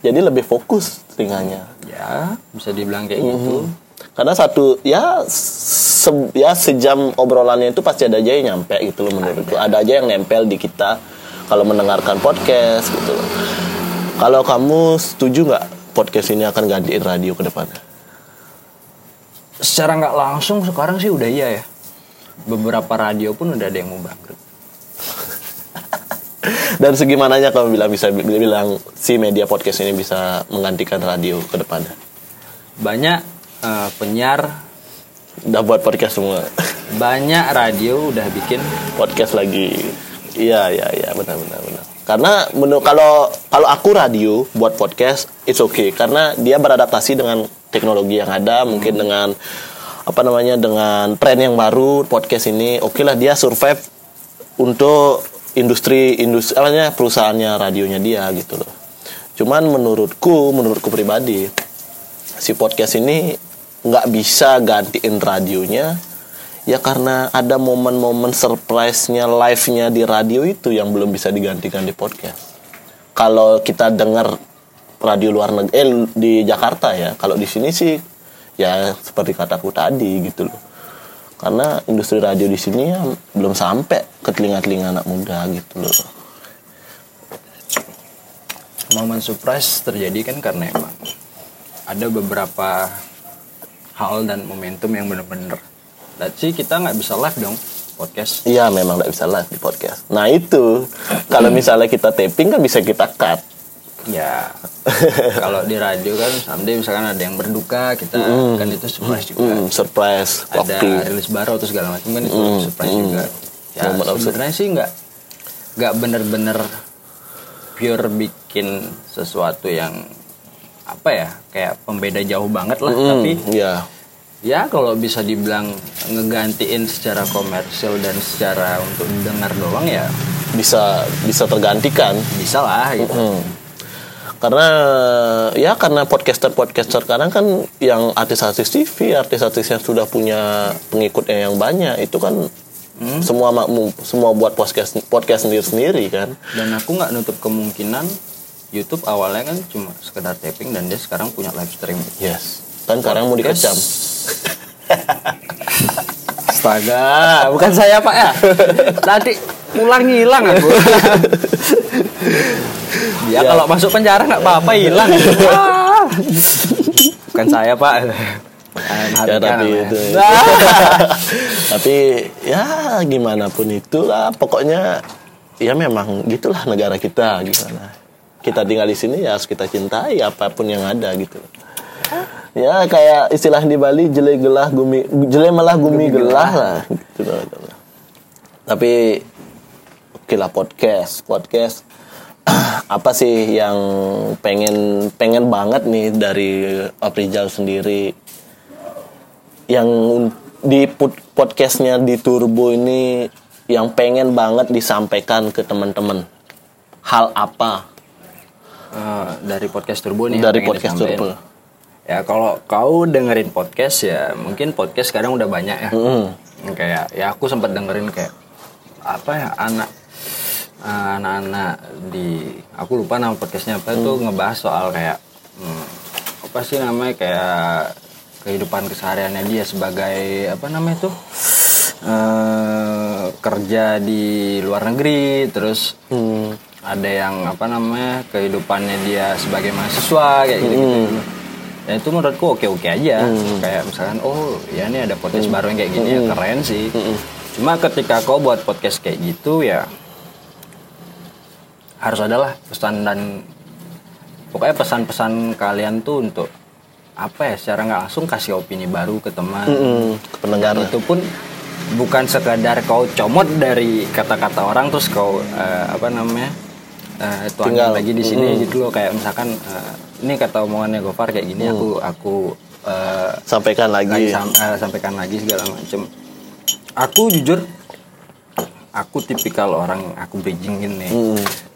jadi lebih fokus telinganya.
Ya bisa dibilang kayak gitu.
Karena satu ya se- ya sejam obrolannya itu pasti ada aja yang nyampe gitu loh menurutku. Ada aja yang nempel di kita kalau mendengarkan podcast gitu loh. Kalau kamu setuju nggak podcast ini akan gantiin radio ke depannya?
secara nggak langsung sekarang sih udah iya ya beberapa radio pun udah ada yang mau bangkrut
Dan segimananya kamu bilang bisa bilang si media podcast ini bisa menggantikan radio ke depannya?
banyak eh, penyiar
Udah buat podcast semua.
banyak radio udah bikin
podcast lagi. Iya iya iya benar benar benar. Karena menurut kalau kalau aku radio buat podcast it's okay karena dia beradaptasi dengan teknologi yang ada mungkin dengan apa namanya dengan tren yang baru podcast ini oke lah dia survive untuk industri industri apa namanya perusahaannya radionya dia gitu loh. Cuman menurutku, menurutku pribadi, si podcast ini nggak bisa gantiin radionya ya karena ada momen-momen surprise-nya live-nya di radio itu yang belum bisa digantikan di podcast. Kalau kita dengar radio luar negeri eh, di Jakarta ya, kalau di sini sih ya seperti kataku tadi gitu loh. Karena industri radio di sini ya belum sampai ke telinga-telinga anak muda gitu loh.
momen surprise terjadi kan karena emang ada beberapa hal dan momentum yang bener-bener sih kita nggak bisa live dong podcast
Iya memang nggak bisa live di podcast. Nah itu kalau misalnya kita taping kan bisa kita cut.
Ya. (laughs) Kalau di radio kan someday misalkan ada yang berduka kita kan itu surprise juga.
Hmm, surprise
ada
waktu.
rilis baru atau segala macam kan itu surprise juga. Ya sebenarnya sih nggak nggak bener-bener pure bikin sesuatu yang apa ya kayak pembeda jauh banget lah.
Hmm,
tapi
ya.
ya kalau bisa dibilang ngegantiin secara komersil dan secara untuk dengar doang ya
bisa bisa tergantikan.
bisa lah gitu.
Hmm. Karena ya karena podcaster-podcaster sekarang kan yang artis-artis TV, artis-artis yang sudah punya pengikutnya yang banyak itu kan semua makmu semua buat podcast podcast sendiri-sendiri kan.
dan aku nggak nutup kemungkinan YouTube awalnya kan cuma sekedar taping dan dia sekarang punya live stream
Yes. Kan sekarang mau dikecam. (laughs)
Astaga, bukan saya pak ya. Tadi pulang hilang aku. Dia (laughs)
Ya.
kalau masuk penjara nggak apa-apa hilang. Ah. bukan saya pak.
ya tapi itu (laughs) tapi ya gimana pun itulah pokoknya ya memang gitulah negara kita gimana kita tinggal di sini ya harus kita cintai apa pun yang ada gitu ya kayak istilah di Bali jele gelah gumi jele malah gumi gelah lah gitu loh. tapi oke lah podcast podcast (clears throat) apa sih yang pengen pengen banget nih dari Aprijal sendiri yang di podcastnya di Turbo ini yang pengen banget disampaikan ke teman-teman hal apa
Eh, dari podcast Turbo nih.
dari podcast. Turbo
Ya kalau kau dengerin podcast ya mungkin podcast sekarang udah banyak ya.
Mm.
Kayak ya aku sempat dengerin kayak apa ya anak eh, anak-anak di aku lupa nama podcastnya apa itu ngebahas soal kayak hmm, apa sih namanya kayak kehidupan kesehariannya dia sebagai apa namanya tuh eh, kerja di luar negeri terus
Hmm.
ada yang apa namanya kehidupannya dia sebagai mahasiswa kayak gitu gitu dan itu menurutku oke oke aja kayak misalkan oh ya ini ada podcast baru yang kayak gini ya keren sih. Cuma ketika kau buat podcast kayak gitu ya harus adalah pesan dan pokoknya pesan-pesan kalian tuh untuk apa ya secara nggak langsung kasih opini baru ke teman.
Mm, ke pendengar.
Itu pun bukan sekadar kau comot dari kata-kata orang terus kau eh, apa namanya eh tuangin
Tinggal,
lagi di sini gitu loh. Kayak misalkan eh, ini kata omongannya Gofar kayak gini aku aku eh,
sampaikan
lagi.
lagi
sam- eh, sampaikan lagi segala macem. Aku jujur aku tipikal orang aku bridgingin nih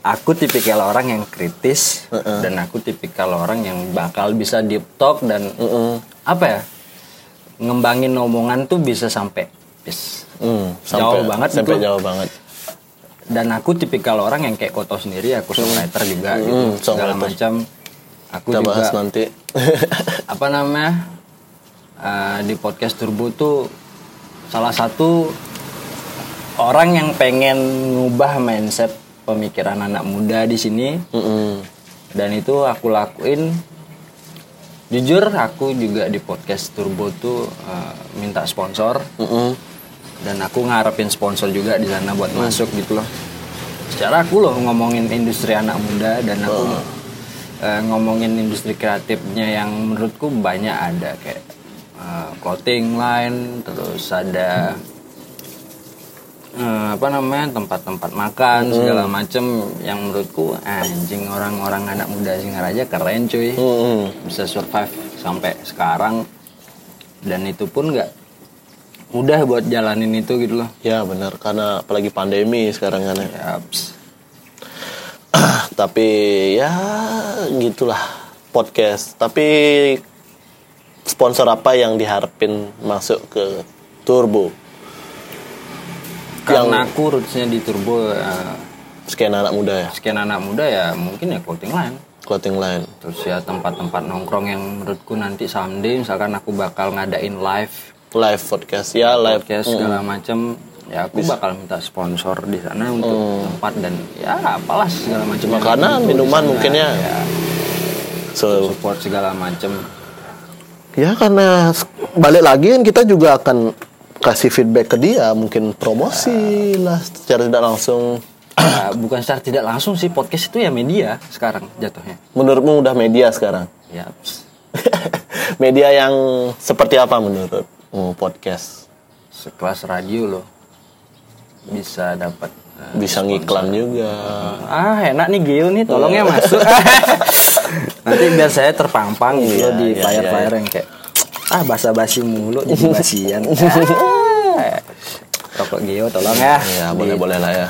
aku tipikal orang yang kritis dan aku tipikal orang yang bakal bisa deep talk dan apa ya ngembangin omongan tuh bisa sampai bis.
Hmm,
Jauh banget
sampai
gitu.
jauh banget.
Dan aku tipikal orang yang kayak koto sendiri aku songwriter juga gitu
Hmm,
segala
songwriter.
macam aku
kita
juga
bahas nanti. (laughs)
apa namanya eh, di podcast Turbo tuh salah satu orang yang pengen ngubah mindset pemikiran anak muda di sini.
Mm-mm.
dan itu aku lakuin. Jujur aku juga di podcast Turbo tuh eh, minta sponsor.
Mm-mm.
dan aku ngarepin sponsor juga di sana buat masuk gitu loh. Secara aku loh ngomongin industri anak muda dan aku eh, ngomongin industri kreatifnya yang menurutku banyak ada kayak eh, clothing line terus ada eh, apa namanya tempat-tempat makan segala macem yang menurutku anjing orang-orang anak muda Singaraja keren cuy
Mm-mm.
bisa survive sampai sekarang dan itu pun nggak mudah buat jalanin itu gitu loh
ya benar karena apalagi pandemi sekarang kan ya.
ya ps. (clears throat)
tapi ya gitulah podcast. Tapi sponsor apa yang diharapin masuk ke Turbo?
Karena aku rootsnya di Turbo ya,
sekian anak muda ya?
sekian anak muda ya mungkin ya clothing line.
clothing line.
Terus ya tempat-tempat nongkrong yang menurutku nanti someday misalkan aku bakal ngadain live.
Live podcast. Ya live.
Podcast segala macam ya aku bakal minta sponsor di sana untuk tempat dan ya apalah segala macam.
Makanan, minuman mungkin ya.
ya.
So.
Support segala macam.
Ya karena balik lagi kan kita juga akan kasih feedback ke dia mungkin promosi lah secara tidak langsung.
Ya, bukan secara tidak langsung sih podcast itu ya media sekarang jatuhnya.
Menurutmu udah media sekarang?
Ya. (laughs)
Media yang seperti apa menurutmu podcast?
Sekelas radio loh bisa dapat eh,
bisa ngiklan juga.
Ah enak nih Gio nih tolong ya masuk (laughs) nanti biar saya terpampang gitu
Iya,
loh di
iya,
flyer flyer
iya.
yang kayak ah basa basi mulu jadi basian. (laughs) Ah. rokok Gio tolong ya.
Ya
Di-
boleh boleh lah ya.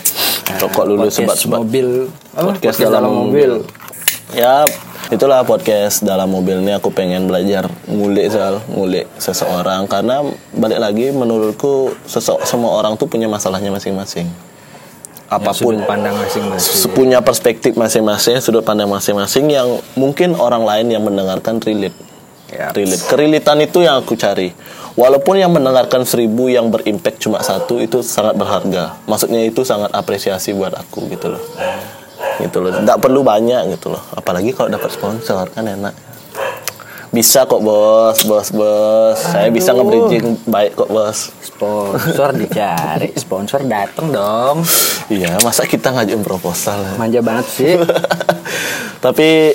Ah,
rokok dulu
podcast
sebat sebat
mobil. Apa?
podcast dalam mobil. ya itulah podcast dalam mobil ini aku pengen belajar ngulik soal ngulik seseorang. Karena balik lagi menurutku sesok semua orang tuh punya masalahnya masing-masing.
Apa
pun
sudut pandang masing-masing.
punya perspektif masing-masing sudut pandang masing-masing yang mungkin orang lain yang mendengarkan relate.
Ya.
Relate. Kerilitan itu yang aku cari. Walaupun yang mendengarkan seribu yang berimpact cuma satu itu sangat berharga. Maksudnya itu sangat apresiasi buat aku gitu loh. Gitu loh. Nggak perlu banyak gitu loh. Apalagi kalau dapat sponsor kan enak bisa kok bos bos bos. Saya bisa nge-bridging baik kok bos.
Sponsor dicari sponsor dateng dong.
Iya masa kita ngajuin proposal
manja banget sih. (laughs)
Tapi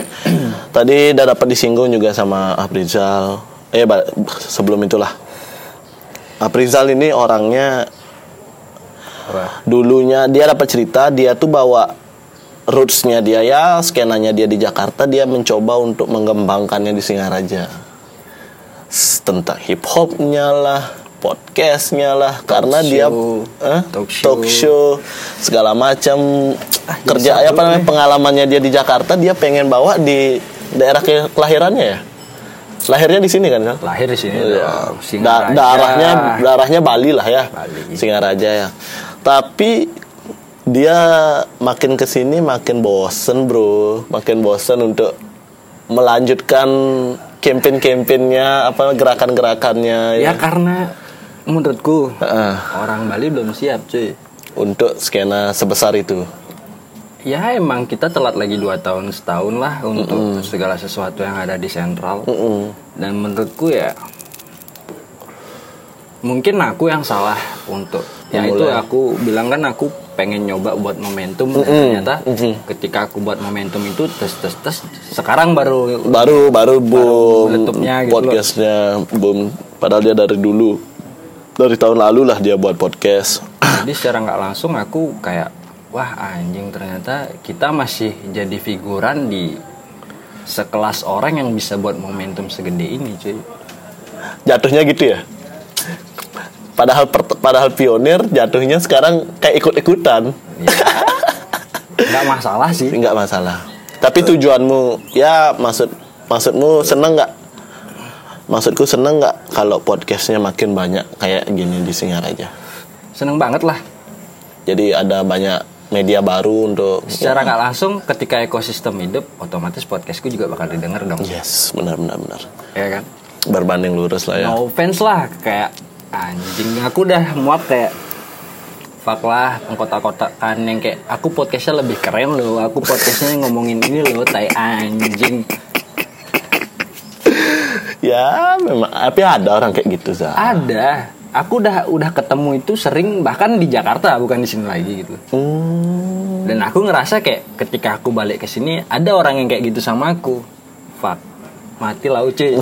(clears throat) tadi udah dapat disinggung juga sama Aprizal. Eh sebelum itulah. Aprizal ini orangnya dulunya dia dapat cerita dia tuh bawa rootsnya dia ya skenanya dia di Jakarta dia mencoba untuk mengembangkannya di Singaraja tentang hip hopnya lah podcastnya lah karena dia
show.
eh,
Talk show.
talk show segala macam kerja apa namanya pengalamannya dia di Jakarta dia pengen bawa di daerah ke- kelahirannya ya lahirnya di sini kan Sal?
lahir di sini
Iya.
dong.
Da- darahnya darahnya Bali lah ya
Bali.
Singaraja ya tapi dia makin ke sini makin bosen bro. Makin bosen untuk melanjutkan campaign-campaignnya apa gerakan-gerakannya
ya. Karena menurutku
Heeh.
orang Bali belum siap cuy.
Untuk skena sebesar itu.
Ya emang kita telat lagi dua tahun setahun lah untuk segala sesuatu yang ada di sentral. Dan menurutku ya mungkin aku yang salah untuk ya itu aku bilang kan aku pengen nyoba buat momentum. Dan ternyata ketika aku buat momentum itu tes tes tes sekarang baru
baru baru boom
meletupnya gitu
podcastnya boom. Padahal dia dari dulu dari tahun lalu lah dia buat podcast.
Jadi secara nggak langsung aku kayak wah anjing ternyata kita masih jadi figuran di sekelas orang yang bisa buat momentum segede ini cuy.
Jatuhnya gitu ya padahal padahal pionir jatuhnya sekarang kayak ikut-ikutan.
Nggak masalah sih.
Nggak masalah. Tapi tujuanmu ya maksud maksudmu seneng nggak? Maksudku seneng nggak kalau podcastnya makin banyak kayak gini di Singaraja
seneng banget lah.
Jadi ada banyak media baru untuk
secara nggak langsung ketika ekosistem hidup otomatis podcastku juga bakal didengar dong.
Yes benar benar benar.
Ya kan?
Berbanding lurus lah ya.
No offense lah kayak anjing aku udah muak kayak fuck lah pengkotak-kotakan yang kayak aku podcastnya lebih keren loh aku podcastnya ngomongin ini loh tai anjing.
Ya memang tapi ada orang kayak gitu Za.
ada. Aku udah udah ketemu itu sering bahkan di Jakarta bukan di sini lagi gitu.
Hmm.
dan aku ngerasa kayak ketika aku balik ke sini ada orang yang kayak gitu sama aku. Fuck mati lah cuy.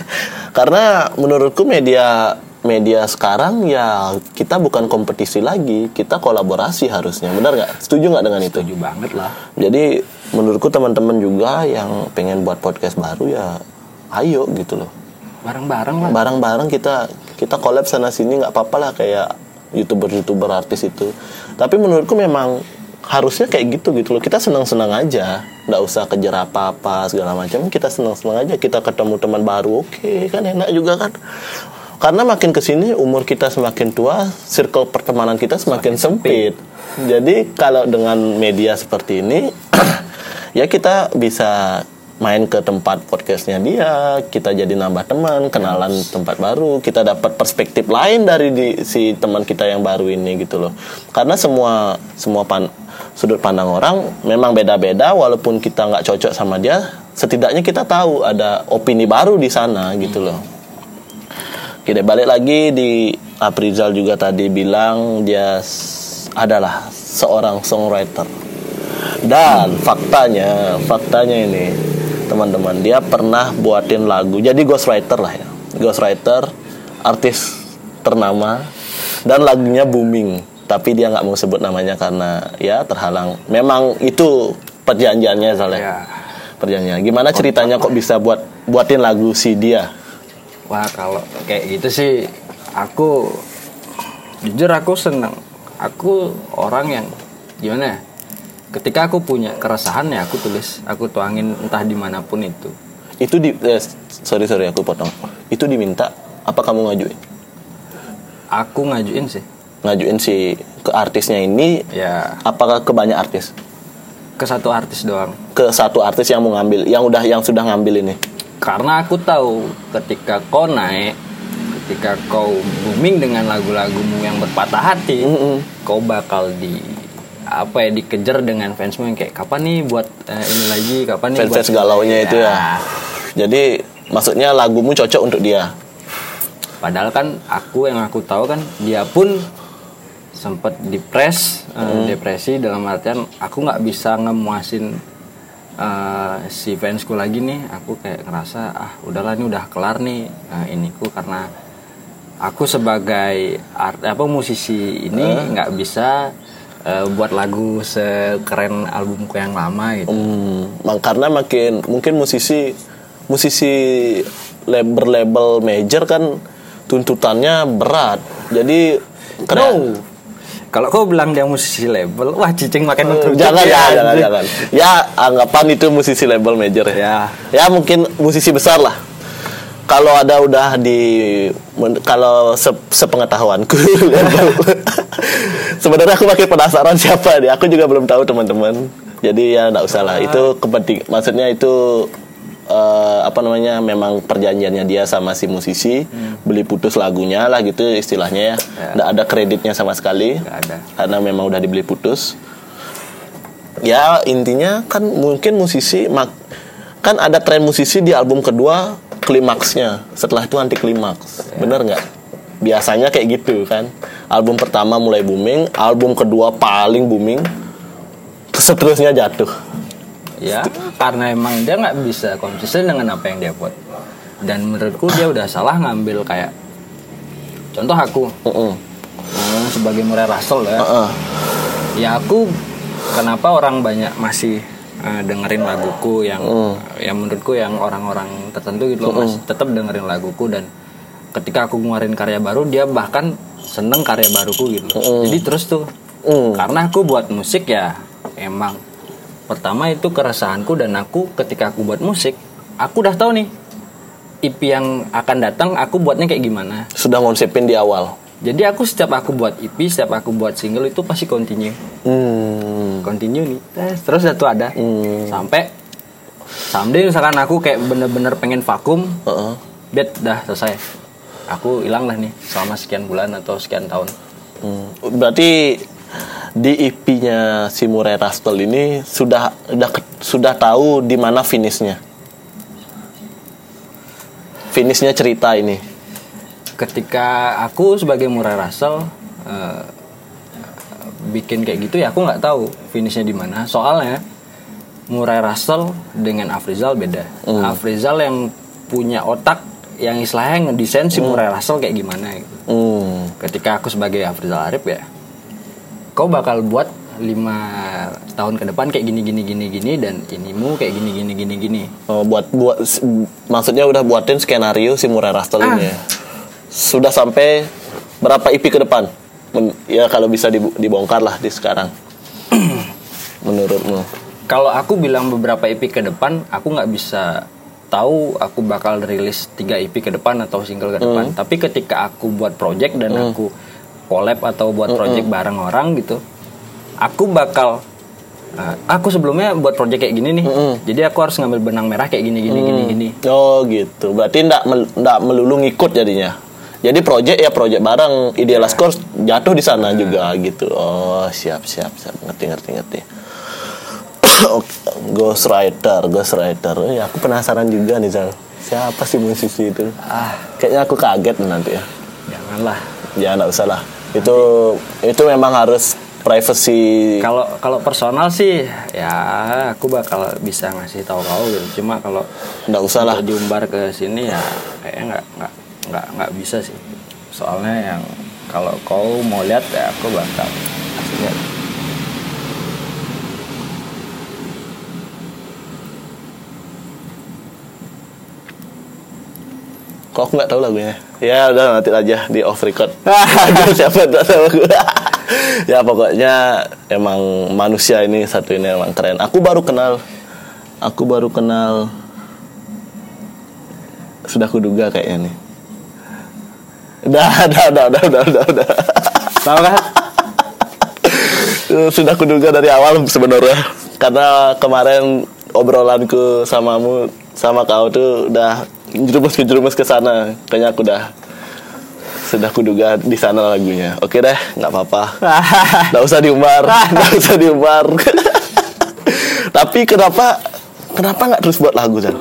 (laughs)
Karena menurutku media media sekarang ya kita bukan kompetisi lagi, kita kolaborasi harusnya. Benar nggak? Setuju nggak dengan itu?
setuju banget lah
Jadi menurutku teman-teman juga yang pengen buat podcast baru ya ayo gitu loh.
bareng-bareng lah
Bareng-bareng kita kita collab sana sini nggak apa-apa lah kayak youtuber-youtuber artis itu. Tapi menurutku memang harusnya kayak gitu gitu loh kita senang-senang aja nggak usah kejar apa-apa segala macam kita senang-senang aja kita ketemu teman baru oke kan enak juga kan karena makin ke sini umur kita semakin tua circle pertemanan kita semakin, sempit. jadi kalau dengan media seperti ini (clears throat) ya kita bisa main ke tempat podcastnya dia kita jadi nambah teman kenalan tempat baru kita dapat perspektif lain dari di, si teman kita yang baru ini gitu loh. Karena semua semua pan, sudut pandang orang memang beda-beda walaupun kita nggak cocok sama dia setidaknya kita tahu ada opini baru di sana gitu loh kita balik lagi di Aprizal juga tadi bilang dia adalah seorang songwriter. Dan faktanya faktanya ini teman-teman dia pernah buatin lagu jadi ghostwriter lah ya. Ghostwriter artis ternama dan lagunya booming. Tapi dia nggak mau sebut namanya karena ya terhalang. Memang itu perjanjiannya soalnya
Ya.
perjanjian. Gimana ceritanya kok bisa buat buatin lagu si dia
Wah kalau kayak gitu sih aku jujur aku seneng. Aku orang yang gimana ya? Ketika aku punya keresahan ya aku tulis, aku tuangin entah di mana pun itu.
itu di eh, sorry sorry aku potong itu diminta apa kamu ngajuin
Aku ngajuin sih.
ngajuin si ke artisnya ini
Ya
apakah ke banyak artis
ke satu artis doang.
ke satu artis yang mau ngambil yang udah yang sudah ngambil ini
Karena aku tahu ketika kau naik, ketika kau booming dengan lagu-lagumu yang berpatah hati,
Mm-mm.
kau bakal di apa ya dikejar dengan fansmu yang kayak kapan nih buat eh, ini lagi, kapan nih
fans-fans
buat
galaunya itu ya
Ya.
jadi maksudnya lagumu cocok untuk dia
Padahal kan aku yang aku tahu kan dia pun sempat depres, eh,
Hmm.
depresi dalam artian aku nggak bisa ngemuasin eh, si fansku lagi nih. Aku kayak ngerasa ah udahlah ini udah kelar nih eh, iniku karena aku sebagai art apa musisi ini nggak bisa eh, buat lagu sekeren albumku yang lama gitu.
Hmm, karena makin mungkin musisi musisi label label major kan tuntutannya berat jadi kayak-
No. Kalau kau bilang dia musisi label, wah cicing makin
Eh,
mengerucut
jangan,
ya,
jangan, jangan, jangan. Ya, anggapan itu musisi label major ya.
Ya.
Ya, mungkin musisi besar lah. Kalau ada udah di kalau se, sepengetahuanku. (laughs) Sebenarnya aku makin penasaran siapa dia. Aku juga belum tahu teman-teman. Jadi ya enggak usah lah. Itu kepenting. Maksudnya itu eh, apa namanya memang perjanjiannya dia sama si musisi beli putus lagunya lah gitu istilahnya ya.
Ya.
Nggak ada kreditnya sama sekali.
Nggak ada.
Karena memang udah dibeli putus ya intinya kan mungkin musisi mak kan ada tren musisi di album kedua klimaksnya setelah itu anti klimaks bener nggak biasanya kayak gitu kan album pertama mulai booming album kedua paling booming terus seterusnya jatuh
ya karena emang dia nggak bisa konsisten dengan apa yang dia buat dan menurutku dia udah salah ngambil kayak contoh aku
Heeh.
hmm, sebagai Murray Russell ya
Heeh.
ya aku kenapa orang banyak masih eh, dengerin laguku yang yang menurutku yang orang-orang tertentu gitu loh masih tetap dengerin laguku dan ketika aku ngeluarin karya baru dia bahkan seneng karya baruku gitu loh. jadi terus tuh
Mm.
karena aku buat musik ya emang pertama itu keresahanku dan aku ketika aku buat musik aku udah tahu nih IP yang akan datang aku buatnya kayak gimana
sudah ngonsepin di awal
jadi aku setiap aku buat EP setiap aku buat single itu pasti continue
hmm.
continue nih terus satu ada
Hmm.
sampai someday misalkan aku kayak bener-bener pengen vakum
Heeh.
bed dah selesai aku hilang lah nih selama sekian bulan atau sekian tahun
Hmm. berarti di IP-nya si Murray Russell ini sudah sudah sudah tahu di mana finishnya. Finishnya cerita ini.
Ketika aku sebagai Murray Russell eh, bikin kayak gitu ya aku nggak tahu finishnya di mana. Soalnya Murray Russell dengan Afrizal beda. Afrizal yang punya otak yang istilahnya ngedesain si Murray Russell kayak gimana. Gitu
hmm.
ketika aku sebagai Afrizal Arif ya kau bakal buat lima tahun ke depan kayak gini gini gini gini dan inimu kayak gini gini gini gini
Oh, buat buat maksudnya udah buatin skenario si Murray Russell ini ya. Sudah sampai berapa IP ke depan? Men- ya kalau bisa dibongkar lah di sekarang. (clears throat) menurutmu
Kalau aku bilang beberapa EP ke depan, aku nggak bisa tahu aku bakal rilis 3 EP ke depan atau single ke depan. Tapi ketika aku buat project dan aku collab atau buat project bareng orang gitu, aku bakal uh, aku sebelumnya buat project kayak gini nih. Jadi aku harus ngambil benang merah kayak gini gini gini gini.
Oh gitu. Berarti ndak mel- ndak melulu ngikut jadinya. Jadi project ya project bareng Ideal Scores jatuh di sana juga gitu. Oh, siap siap siap. Ngerti ngerti ngerti. (coughs) Ghostwriter, Ghostwriter. Ya, aku penasaran juga nih, Zal. Siapa sih musisi itu?
Ah,
Kayaknya aku kaget nanti ya.
janganlah.
Ya, nggak usah lah. Itu itu memang harus privacy.
Kalau kalau personal sih ya aku bakal bisa ngasih tahu kau gitu. Cuma kalau
Nggak usah lah.
diumbar ke sini ya kayaknya nggak nggak nggak nggak bisa sih. Soalnya yang kalau kau mau lihat ya aku bakal kasih lihat.
Kok aku nggak tahu lagunya? Ya udah nanti aja di off record. (laughs) Siapa tahu sama (laughs) gue. ya pokoknya emang manusia ini satu ini emang keren. Aku baru kenal, aku baru kenal. Sudah kuduga kayaknya nih. Udah, (laughs) udah, udah, udah, udah, udah, udah.
Tahu kan?
Sudah kuduga dari awal sebenarnya. Karena kemarin obrolanku samamu sama kau tuh udah jerumus ke jerumus ke sana. Kayaknya aku udah sudah kuduga di sana lagunya. Oke deh, nggak apa-apa. (laughs) Nggak usah diumbar, (laughs) nggak usah diumbar. (laughs) Tapi kenapa kenapa nggak terus buat lagu Zal?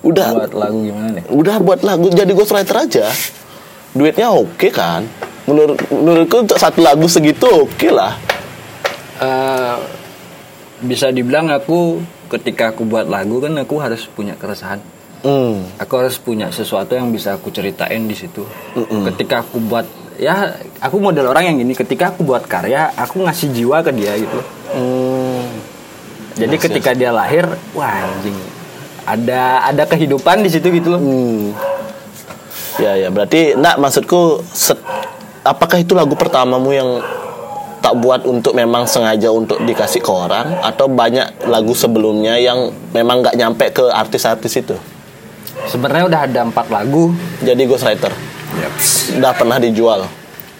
Udah,
Buat lagu gimana nih?
udah buat lagu jadi ghostwriter aja. Duitnya oke kan? Menurut menurutku untuk satu lagu segitu oke lah.
Eh, bisa dibilang aku ketika aku buat lagu kan aku harus punya keresahan.
Hmm.
Aku harus punya sesuatu yang bisa aku ceritain di situ. Ketika aku buat ya aku model orang yang gini. Ketika aku buat karya, aku ngasih jiwa ke dia gitu.
Hmm.
Jadi ketika dia lahir, wah anjing. Ada ada kehidupan di situ gitu loh.
Hmm. Ya ya berarti nak maksudku set- apakah itu lagu pertamamu yang tak buat untuk memang sengaja untuk dikasih ke orang atau banyak lagu sebelumnya yang memang nggak nyampe ke artis-artis itu
Sebenarnya udah ada empat lagu.
jadi ghostwriter udah pernah dijual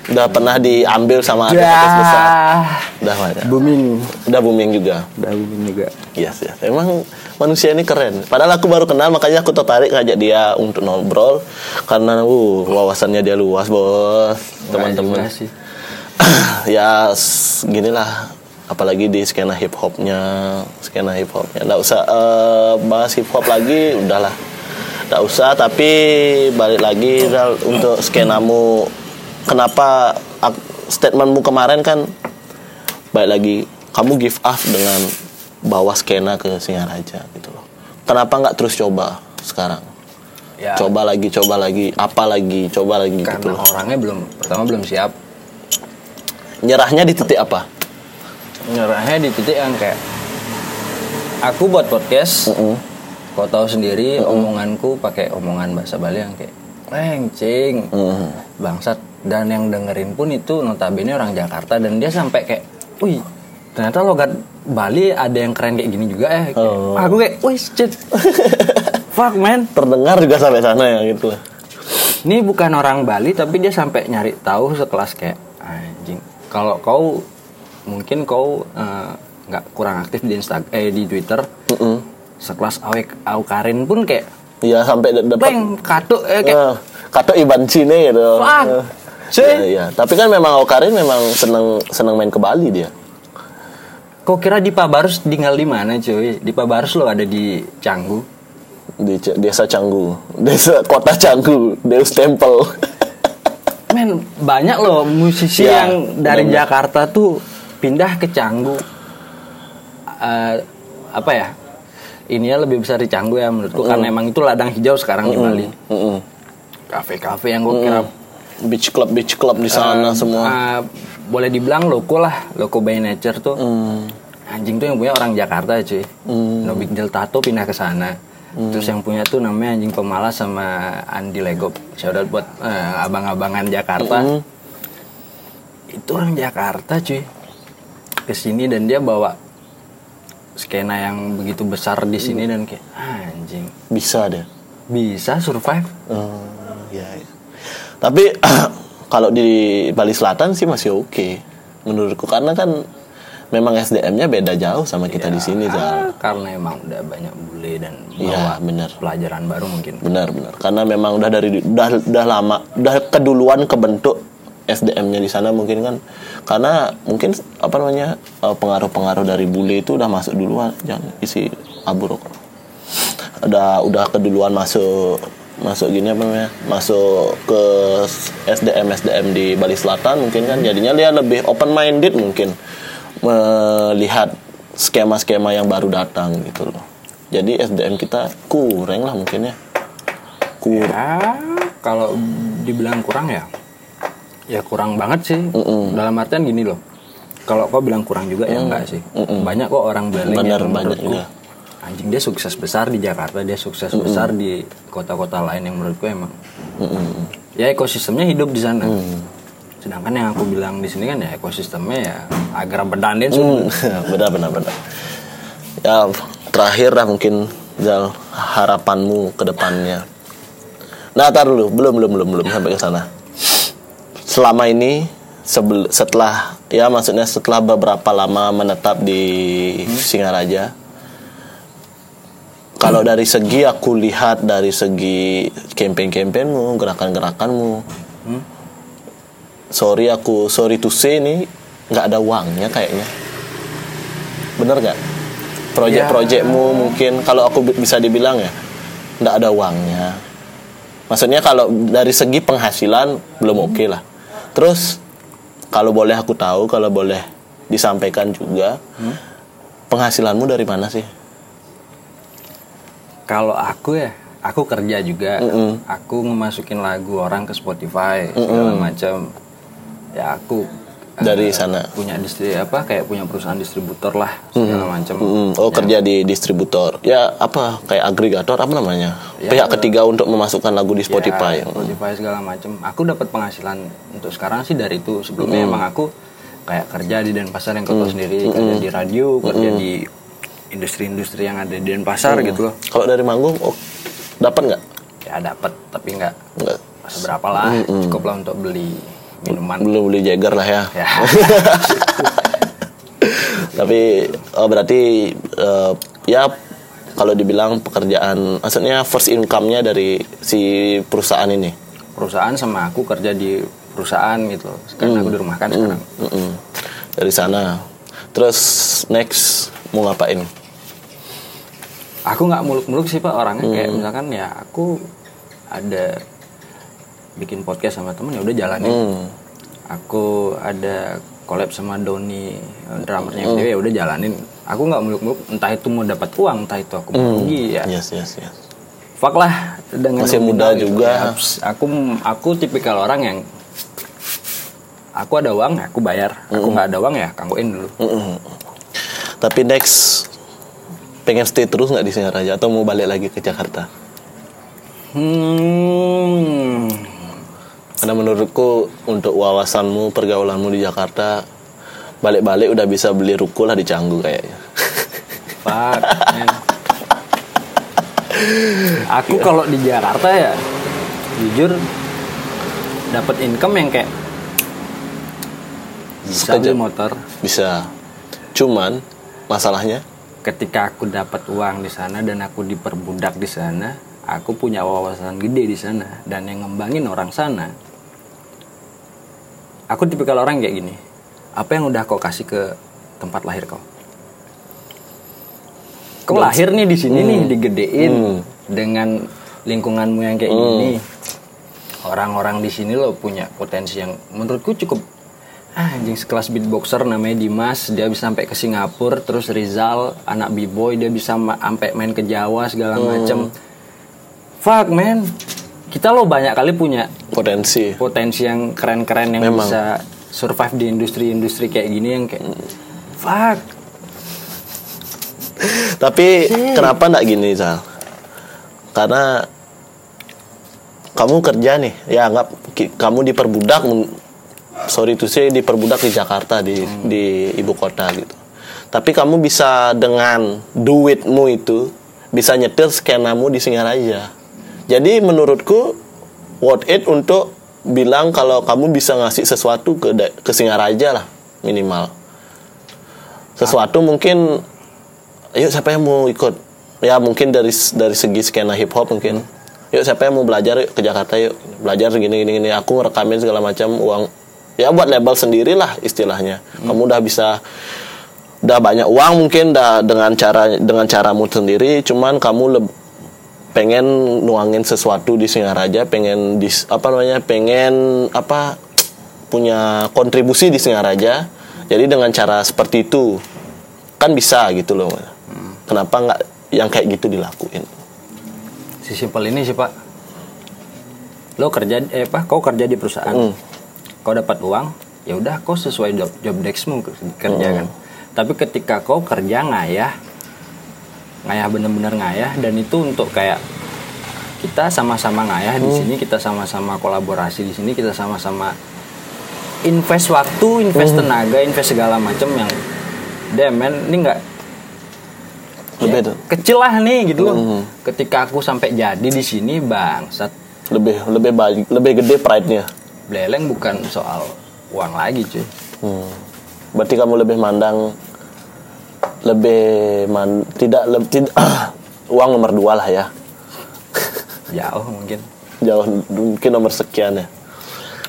udah pernah diambil sama artis-artis besar udah banyak
booming.
udah booming juga
Udah booming juga.
Yes, yes. Emang manusia ini keren. Padahal aku baru kenal, makanya aku tertarik ngajak dia untuk ngobrol karena uh wawasannya dia luas, bos. Teman-teman. (clears throat) Ya s- gini lah. Apalagi di skena hip hopnya, skena hip hopnya. Nggak usah eh, bahas hip hop lagi, udahlah. Nggak usah. Tapi balik lagi Zal, untuk skenamu. Kenapa statementmu kemarin kan balik lagi kamu give up dengan bawa skena ke Singaraja gitu loh. Kenapa nggak terus coba sekarang?
Ya,
Coba lagi, coba lagi, apa lagi, coba lagi gitu
karena
loh.
orangnya belum pertama belum siap.
Nyerahnya di titik apa?
Nyerahnya di titik yang kayak aku buat podcast.
Mm-mm.
Kau tahu sendiri omonganku pakai omongan bahasa Bali yang kayak cing
Mm.
bangsat dan yang dengerin pun itu notabene orang Jakarta dan dia sampai kayak wih ternyata logat Bali ada yang keren kayak gini juga ya Kayak,
Oh.
aku kayak wih shit (laughs) fuck man
Terdengar juga sampai sana ya gitu
ini bukan orang Bali tapi dia sampai nyari tahu sekelas kayak anjing kalau kau mungkin kau eh, nggak kurang aktif di Instagram eh di Twitter. Sekelas Awek Aukarin pun kayak
Iya sampai dapat
Bang, katuk eh, kayak
Eh, kata Iban Cine gitu. Eh,
Cuy.
Iya, iya. Tapi kan memang Okarin memang seneng seneng main ke Bali dia.
Kau kira Dipa Barus tinggal di mana cuy? Dipa Barus lo ada di Canggu.
Di C- desa Canggu, desa kota Canggu, Deus Temple. (laughs)
Men banyak loh musisi
Ya,
yang dari
benar-benar.
Jakarta tuh pindah ke Canggu. Eh, apa ya? Ininya lebih besar di Canggu ya menurutku karena emang itu ladang hijau sekarang di Bali. Kafe-kafe yang gue kira
Beach club, beach club di sana semua.
eh, boleh dibilang loko lah, loko by nature tuh.
Hmm.
Anjing tuh yang punya orang Jakarta cuy. No Big Deal Tato pindah ke sana. Terus yang punya tuh namanya anjing pemalas sama Andi Legop. Shout out buat eh, abang-abangan Jakarta.
Hmm.
Itu orang Jakarta cuy. ke sini dan dia bawa skena yang begitu besar di sini dan kayak anjing
bisa deh
bisa survive
Oh, ya, ya. Tapi (clears throat) kalau di Bali Selatan sih masih oke menurutku karena kan memang SDM-nya beda jauh sama kita di sini, Zal.
Ah, karena emang udah banyak bule dan bawa
benar.
pelajaran baru mungkin
Benar, benar. Karena memang udah dari udah udah lama, udah keduluan kebentuk SDM-nya di sana mungkin kan. Karena mungkin apa namanya eh, pengaruh-pengaruh dari bule itu udah masuk duluan. Jangan isi abu rokok udah udah keduluan masuk masuk gini apa namanya masuk ke SDM SDM di Bali Selatan mungkin kan. Jadinya dia lebih open minded mungkin melihat skema-skema yang baru datang gitu loh. Jadi SDM kita kurang lah mungkin ya. Kurang
ya kalau dibilang kurang ya ya kurang banget sih. Dalam artian gini loh. Kalau kau bilang kurang juga ya enggak sih. Banyak kok orang Bali yang
banyak
menurutku.
juga.
anjing dia sukses besar di Jakarta dia sukses besar di kota-kota lain yang menurutku emang ya ekosistemnya hidup di sana. Sedangkan yang aku bilang di sini kan ya ekosistemnya ya agak berdandan
Hmm, (laughs) benar benar benar. Ya terakhir lah mungkin Zal harapanmu ke depannya. Nah, tar dulu, belum belum belum belum sampai ke sana. Selama ini sebel- setelah ya maksudnya setelah beberapa lama menetap di Singaraja kalau dari segi aku lihat dari segi campaign-campaignmu, gerakan-gerakanmu, sorry aku sorry to say ini nggak ada uangnya kayaknya. Bener nggak? Project-projectmu mungkin kalau aku bi- bisa dibilang ya nggak ada uangnya. Maksudnya kalau dari segi penghasilan belum oke lah terus kalau boleh aku tahu kalau boleh disampaikan juga penghasilanmu dari mana sih?
Kalau aku ya aku kerja juga. Aku ngemasukin lagu orang ke Spotify segala macam. Ya aku
dari
eh,
sana.
punya distri apa kayak punya perusahaan distributor lah segala macam.
Mm, oh kerja di distributor. Ya apa kayak agregator apa namanya? Pihak ketiga untuk memasukkan lagu di Spotify.
Ya, Spotify segala macam. Aku dapat penghasilan untuk sekarang sih dari itu. Sebelumnya emang aku kayak kerja di Denpasar yang kau tahu sendiri, kerja di radio, kerja di industri-industri yang ada di Denpasar gitu. Loh.
kalau dari manggung oh, dapat nggak?
Ya dapat, tapi nggak
nggak.
seberapa lah. Cukup lah untuk beli minuman.
belum beli Jagger lah ya
Ya. (laughs)
tapi oh, berarti eh, ya kalau dibilang pekerjaan maksudnya first income-nya dari si perusahaan ini
Perusahaan sama aku kerja di perusahaan gitu. loh. Karena aku dirumahkan sekarang.
Mm-mm. dari sana terus next mau ngapain
aku nggak muluk-muluk sih pak orangnya kayak misalkan ya aku ada bikin podcast sama temen ya udah jalanin.
Hmm.
aku ada collab sama Doni eh, drummernya FDW ya udah jalanin. Aku nggak muluk-muluk entah itu mau dapat uang entah itu aku mau rugi ya.
Yes yes yes.
Fuck lah dengan
Masih muda juga.
Ya, aku aku tipikal orang yang aku ada uang aku bayar. Aku nggak ada uang ya kangguin dulu.
Mm-mm. tapi next pengen stay terus nggak di Singaraja atau mau balik lagi ke Jakarta?
Hmm
karena menurutku untuk wawasanmu pergaulanmu di Jakarta balik-balik udah bisa beli ruko lah di Canggu kayaknya
Fuck, man. Aku kalau di Jakarta ya jujur dapat income yang kayak bisa beli motor.
bisa cuman masalahnya
Ketika aku dapat uang di sana dan aku diperbudak di sana, aku punya wawasan gede di sana dan yang ngembangin orang sana. Aku tipikal orang kayak gini. Apa yang udah kau kasih ke tempat lahir kau? Kau lahir nih di sini nih digedein dengan lingkunganmu yang kayak gini. Orang-orang di sini lo punya potensi yang menurutku cukup ah, anjing sekelas beatboxer namanya Dimas, dia bisa sampai ke Singapura, terus Rizal anak b-boy dia bisa sampai main ke Jawa segala macem. Fuck man. Kita lo banyak kali punya
potensi.
potensi yang keren-keren yang
Memang.
bisa survive di industri-industri kayak gini yang kayak fuck.
Tapi kenapa nggak gini Zal? Karena kamu kerja nih, ya anggap kamu diperbudak sorry to say diperbudak di Jakarta di di ibu kota gitu. Tapi kamu bisa dengan duitmu itu bisa nyetir skenamu di Singaraja jadi menurutku worth it untuk bilang kalau kamu bisa ngasih sesuatu ke ke Singaraja lah minimal. Sesuatu mungkin yuk siapa yang mau ikut? Ya mungkin dari dari segi skena hip hop mungkin. Yuk siapa yang mau belajar yuk ke Jakarta yuk? Belajar gini gini gini. Aku ngerekamin segala macam uang. Ya buat label sendiri lah istilahnya. Kamu udah bisa udah banyak uang mungkin dah dengan cara dengan caramu sendiri. Cuman kamu leb- pengen nuangin sesuatu di Singaraja pengen dis apa namanya pengen apa punya kontribusi di Singaraja jadi dengan cara seperti itu kan bisa gitu loh kenapa nggak yang kayak gitu dilakuin
Sesimpel ini sih pak. Lo kerja eh apa? Kau kerja di perusahaan.
Hmm.
Kau dapat uang, ya udah kau sesuai job job deskmu kerja
Hmm.
kan. Tapi ketika kau kerja ngayah, ngayah bener-bener ngayah dan itu untuk kayak kita sama-sama ngayah di
Hmm.
sini, kita sama-sama kolaborasi di sini, kita sama-sama invest waktu, invest
Hmm.
tenaga, invest segala macam yang damn man ini nggak
lebih
ya, kecil lah nih gitu loh.
Hmm.
Ketika aku sampai jadi di sini bangsat
lebih lebih baik lebih gede pride-nya
beleleng bukan soal uang lagi cuy.
Hmm. Berarti kamu lebih mandang lebih man, tidak lebih tidak (coughs) uang nomor dua lah ya.
Jauh mungkin.
Jauh mungkin nomor sekian ya.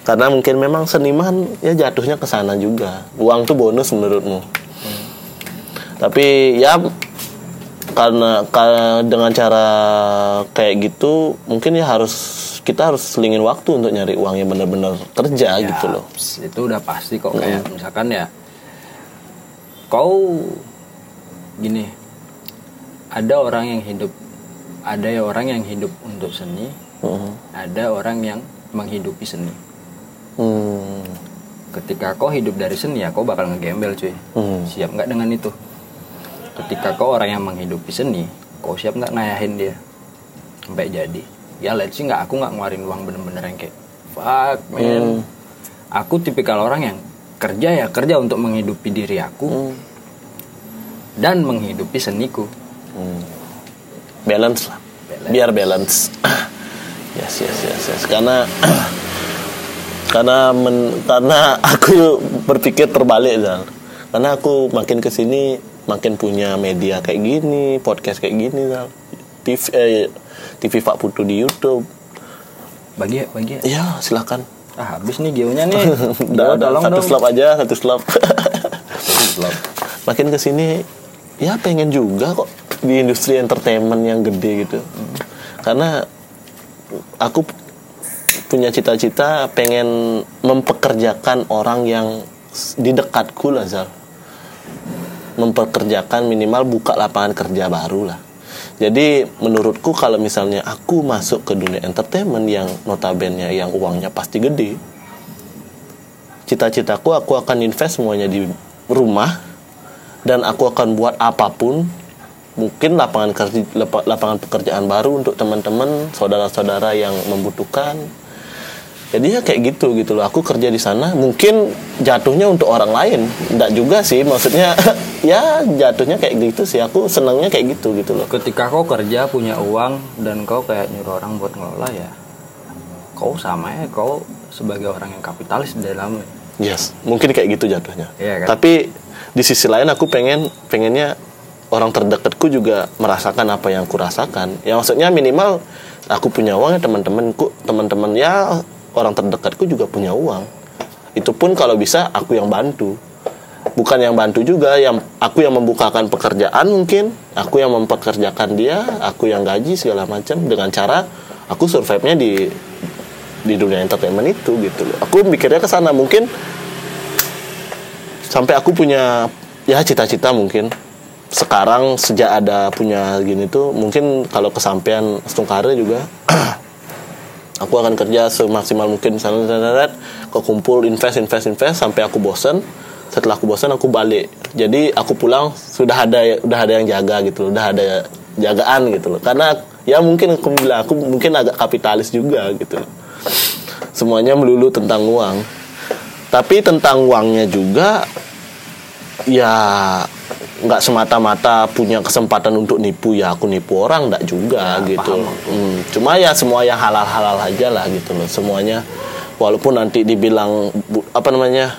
Karena mungkin memang seniman ya jatuhnya ke sana juga. Uang tuh bonus menurutmu. Tapi ya karena karena dengan cara kayak gitu mungkin ya harus kita harus selingin waktu untuk nyari uang yang benar-benar kerja
Ya,
gitu loh.
Itu udah pasti kok kayak misalkan ya kau gini ada orang yang hidup ada ya orang yang hidup untuk seni,
Mhm.
ada orang yang menghidupi seni.
Hmm.
Ketika kau hidup dari seni ya kau bakal ngegembel cuy.
Hmm.
Siap nggak dengan itu? Ketika kau orang yang menghidupi seni, kau siap nggak ngayahin dia sampai jadi? Ya let's sih nggak aku nggak ngeluarin uang bener-bener yang kayak fuck man.
Hmm.
Aku tipikal orang yang kerja ya kerja untuk menghidupi diri aku
Hmm.
Dan menghidupi seniku.
Hmm. balance lah
Balance.
biar balance (clears throat) yes yes yes yes karena (clears throat) karena men, karena aku berpikir terbalik Zal. karena aku makin ke sini makin punya media kayak gini podcast kayak gini Zal. TV eh, TV Pak Putu di YouTube
Bagi ya, bagi ya.
ya silakan
Ah, habis nih geonya nih. (laughs)
Udah, satu
dong.
slop aja satu slop (laughs)
Satu slop.
makin ke sini ya pengen juga kok di industri entertainment yang gede gitu. Karena aku punya cita-cita pengen mempekerjakan orang yang di dekatku lah Zal. Mempekerjakan minimal buka lapangan kerja baru lah. Jadi menurutku kalau misalnya aku masuk ke dunia entertainment yang notabene yang uangnya pasti gede cita-citaku aku akan invest semuanya di rumah dan aku akan buat apa pun mungkin lapangan kerja lapa- lapangan pekerjaan baru untuk teman-teman saudara-saudara yang membutuhkan. Jadi ya kayak gitu gitu loh. Aku kerja di sana mungkin jatuhnya untuk orang lain. Enggak juga sih maksudnya (laughs) ya jatuhnya kayak gitu sih. Aku senangnya kayak gitu gitu loh.
Ketika kau kerja punya uang dan kau kayak nyuruh orang buat ngelola ya, kau sama ya kau sebagai orang yang kapitalis di dalamnya.
yes mungkin kayak gitu jatuhnya.
Iya kan?
tapi di sisi lain aku pengen pengennya orang terdekatku juga merasakan apa yang aku rasakan. Ya maksudnya minimal aku punya uang ya teman-temanku teman-teman ya orang terdekatku juga punya uang. Itu pun kalau bisa aku yang bantu. Bukan yang bantu juga yang aku yang membukakan pekerjaan mungkin aku yang mempekerjakan dia aku yang gaji segala macam dengan cara aku survive-nya di di dunia entertainment itu gitu loh. Aku mikirnya ke sana mungkin sampai aku punya ya cita-cita mungkin. Sekarang sejak ada punya gini tuh mungkin kalau kesampaian Stungkare juga (clears throat) aku akan kerja semaksimal mungkin. Misalnya kau kumpul invest invest invest sampai aku bosen. Setelah aku bosen aku balik. Jadi aku pulang sudah ada udah ada yang jaga gitu loh. Udah ada jagaan gitu loh. Karena ya mungkin aku bilang aku mungkin agak kapitalis juga gitu loh. Semuanya melulu tentang uang tapi tentang uangnya juga ya nggak semata-mata punya kesempatan untuk nipu. Ya aku nipu orang nggak juga
Ya,
gitu. Hmm, cuma ya semua yang halal-halal aja lah gitu loh. Semuanya walaupun nanti dibilang apa namanya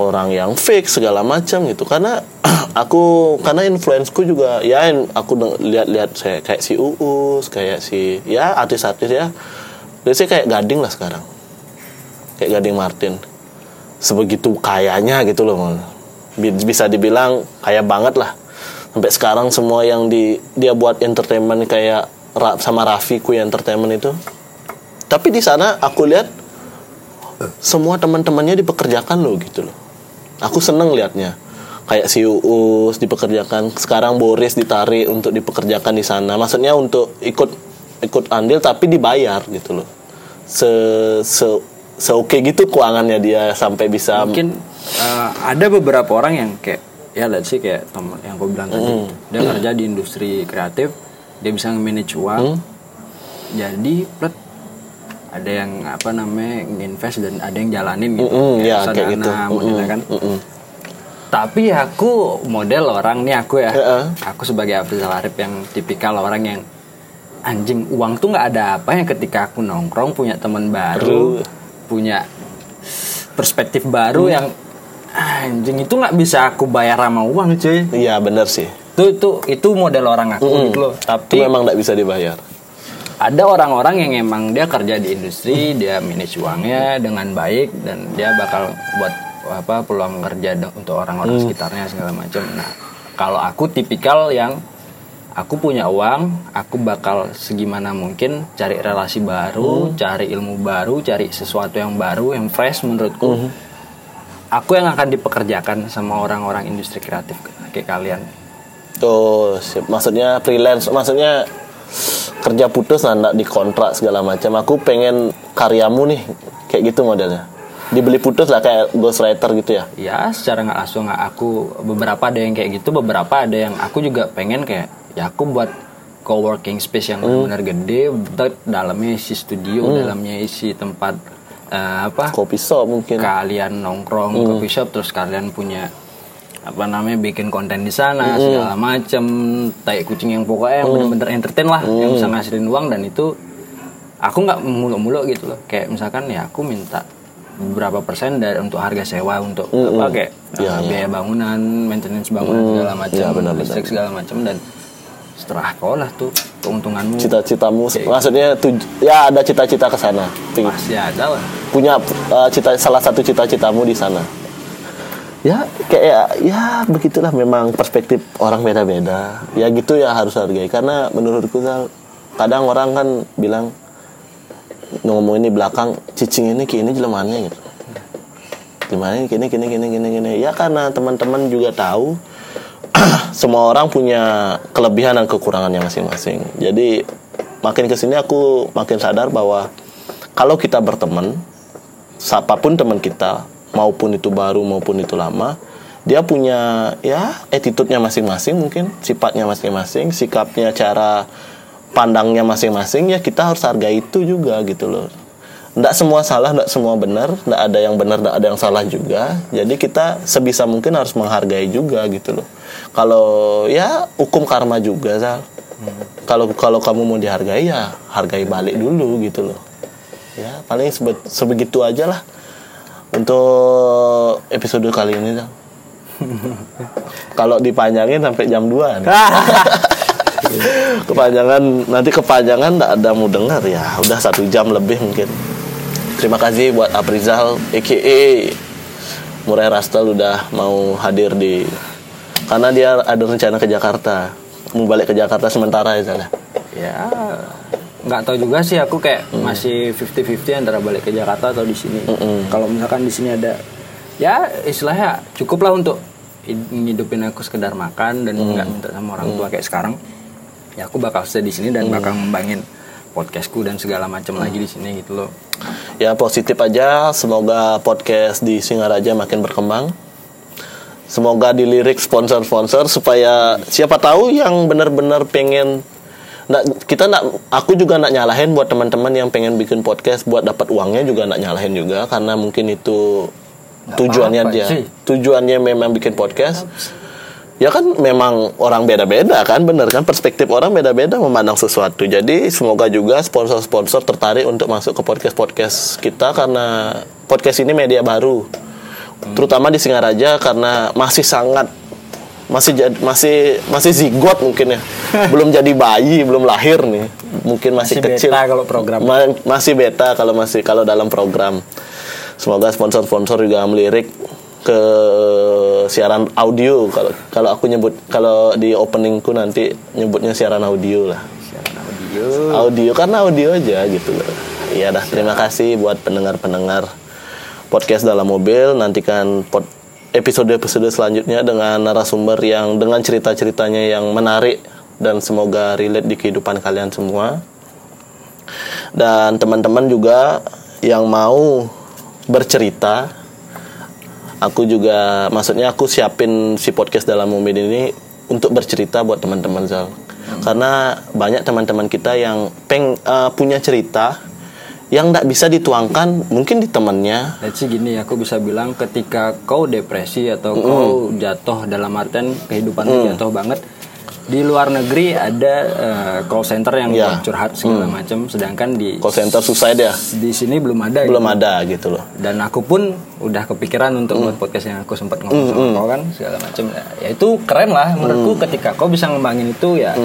orang yang fake segala macam gitu. Karena (clears throat) aku karena influenceku juga ya aku lihat-lihat saya kayak si Uus kayak si ya artis-artis ya. Biasanya kayak Gading lah sekarang kayak Gading Martin. Sebegitu kayanya gitu loh bisa dibilang kaya banget lah. Sampai sekarang semua yang di dia buat entertainment kayak sama Raffi Kui entertainment itu. Tapi di sana aku lihat semua teman-temannya dipekerjakan loh gitu loh. Aku seneng liatnya. Kayak si Uus dipekerjakan sekarang Boris ditarik untuk dipekerjakan di sana. Maksudnya untuk ikut ikut andil tapi dibayar gitu loh. Se se se oke gitu keuangannya dia sampai bisa
mungkin uh, ada beberapa orang yang kayak ya lihat sih kayak temen yang gue bilang tadi. Dia kerja di industri kreatif dia bisa manage uang. Jadi plet ada yang apa namanya invest dan ada yang jalanin gitu.
Mm-mm, ya,
reksadana
kayak gitu.
modelnya
Mm-mm,
kan.
mm-mm.
tapi aku model orang nih aku ya.
Heeh.
aku sebagai Afrizal Arif yang tipikal orang yang anjing uang tuh nggak ada apa yang ketika aku nongkrong punya teman baru punya perspektif baru
Hmm.
yang anjing itu nggak bisa aku bayar sama uang cuy.
Iya bener sih.
Itu itu itu model orang aku gitu loh.
Itu
tapi
memang nggak bisa dibayar.
ada orang-orang yang emang dia kerja di industri dia manage uangnya dengan baik dan dia bakal buat apa peluang kerja de- untuk orang-orang sekitarnya segala macam. Nah kalau aku tipikal yang aku punya uang aku bakal segimana mungkin cari relasi baru cari ilmu baru cari sesuatu yang baru yang fresh menurutku aku yang akan dipekerjakan sama orang-orang industri kreatif kayak kalian
siap. maksudnya freelance, maksudnya kerja putus lah, nggak dikontrak segala macam. Aku pengen karyamu nih, kayak gitu modelnya. Dibeli putus lah kayak ghostwriter gitu ya.
ya secara nggak langsung aku beberapa ada yang kayak gitu beberapa ada yang aku juga pengen kayak ya aku buat co-working space yang benar gede bentar dalamnya isi studio dalamnya isi tempat eh, apa?
Kopi shop mungkin.
kalian nongkrong coffee shop terus kalian punya apa namanya bikin konten di sana segala macem tai kucing yang pokoknya yang bener-bener entertain lah yang bisa ngasilin uang dan itu aku nggak muluk-muluk gitu loh. Kayak misalkan ya aku minta beberapa persen dari untuk harga sewa untuk apa kayak
Ya,
uh, biaya bangunan maintenance bangunan segala macam
Ya,
listrik segala macam dan setelah kau lah tuh keuntunganmu
Cita-citamu, maksudnya tuj- ya ada cita-cita ke sana.
Pasti ada lah
Punya uh, cita salah satu cita-citamu di sana. Ya kayak ya begitulah memang perspektif orang beda-beda. Ya gitu ya harus hargai karena menurutku kadang orang kan bilang ngomong ini belakang cicing ini kini jelemannya gitu gimana ini kini kini kini kini kini ya karena teman-teman juga tahu (clears throat) semua orang punya kelebihan dan kekurangannya masing-masing. Jadi makin ke sini aku makin sadar bahwa kalau kita berteman siapa pun teman kita maupun itu baru maupun itu lama dia punya ya attitude-nya masing-masing mungkin sifatnya masing-masing sikapnya cara pandangnya masing-masing ya kita harus hargai itu juga gitu loh Nggak semua salah, nggak semua benar, nggak ada yang benar, nggak ada yang salah juga. Jadi kita sebisa mungkin harus menghargai juga gitu loh. Kalau ya hukum karma juga, Zal. Kalau kalau kamu mau dihargai ya hargai balik dulu gitu loh. Ya paling sebe- sebegitu aja lah untuk episode kali ini, Zal. (laughs) kalau dipanjangin sampai jam 2 nih. (laughs) kepanjangan nanti kepanjangan nggak ada mau dengar ya udah satu jam lebih mungkin terima kasih buat Aprizal aka Murai Rastal udah mau hadir di karena dia ada rencana ke Jakarta. Mau balik ke Jakarta sementara ya Zal, ya?
ya nggak tahu juga sih aku kayak masih 50-50 antara balik ke Jakarta atau di sini. Kalau misalkan di sini ada ya istilahnya cukup lah untuk ngidupin aku sekedar makan dan nggak minta sama orang tua kayak sekarang. Ya aku bakal stay di sini dan bakal ngembangin podcastku dan segala macam lagi di sini gitu loh.
Ya positif aja. Semoga podcast di Singaraja makin berkembang. Semoga dilirik sponsor-sponsor supaya siapa tahu yang benar-benar pengen Nggak, kita nak aku juga nak nyalahin buat teman-teman yang pengen bikin podcast buat dapat uangnya juga nak nyalahin juga karena mungkin itu tujuannya
apa-apa
dia.
sih.
tujuannya memang bikin podcast ya kan memang orang beda-beda kan bener kan? Perspektif orang beda-beda memandang sesuatu. Jadi semoga juga sponsor-sponsor tertarik untuk masuk ke podcast-podcast kita karena podcast ini media baru. Terutama di Singaraja karena masih sangat masih jad- masih masih zigot mungkin ya. (laughs) Belum jadi bayi belum lahir nih. Mungkin masih,
Masih
kecil.
beta kalau program.
Ma- masih beta kalau masih kalau dalam program. Semoga sponsor-sponsor juga melirik ke siaran audio. Kalau kalau aku nyebut kalau di openingku nanti nyebutnya siaran audio lah.
Siaran audio.
audio karena audio aja gitu loh. Iya dah terima kasih buat pendengar-pendengar podcast dalam mobil. Nantikan pod episode-episode selanjutnya dengan narasumber yang dengan cerita-ceritanya yang menarik dan semoga relate di kehidupan kalian semua. Dan teman-teman juga yang mau bercerita aku juga maksudnya aku siapin si podcast dalam mobil ini untuk bercerita buat teman-teman Zal. Karena banyak teman-teman kita yang peng eh, punya cerita yang tidak bisa dituangkan mungkin di temannya.
See gini, aku bisa bilang ketika kau depresi atau kau jatuh dalam artian kehidupan lu jatuh banget di luar negeri ada eh, call center yang
Ya.
buat curhat segala macam, sedangkan di
call center susah ya
di sini belum ada.
belum
gitu.
ada gitu loh
Dan aku pun udah kepikiran untuk buat podcast yang aku sempat ngomong sama kau kan segala macam. Ya itu keren lah menurutku ketika kau bisa ngembangin itu ya.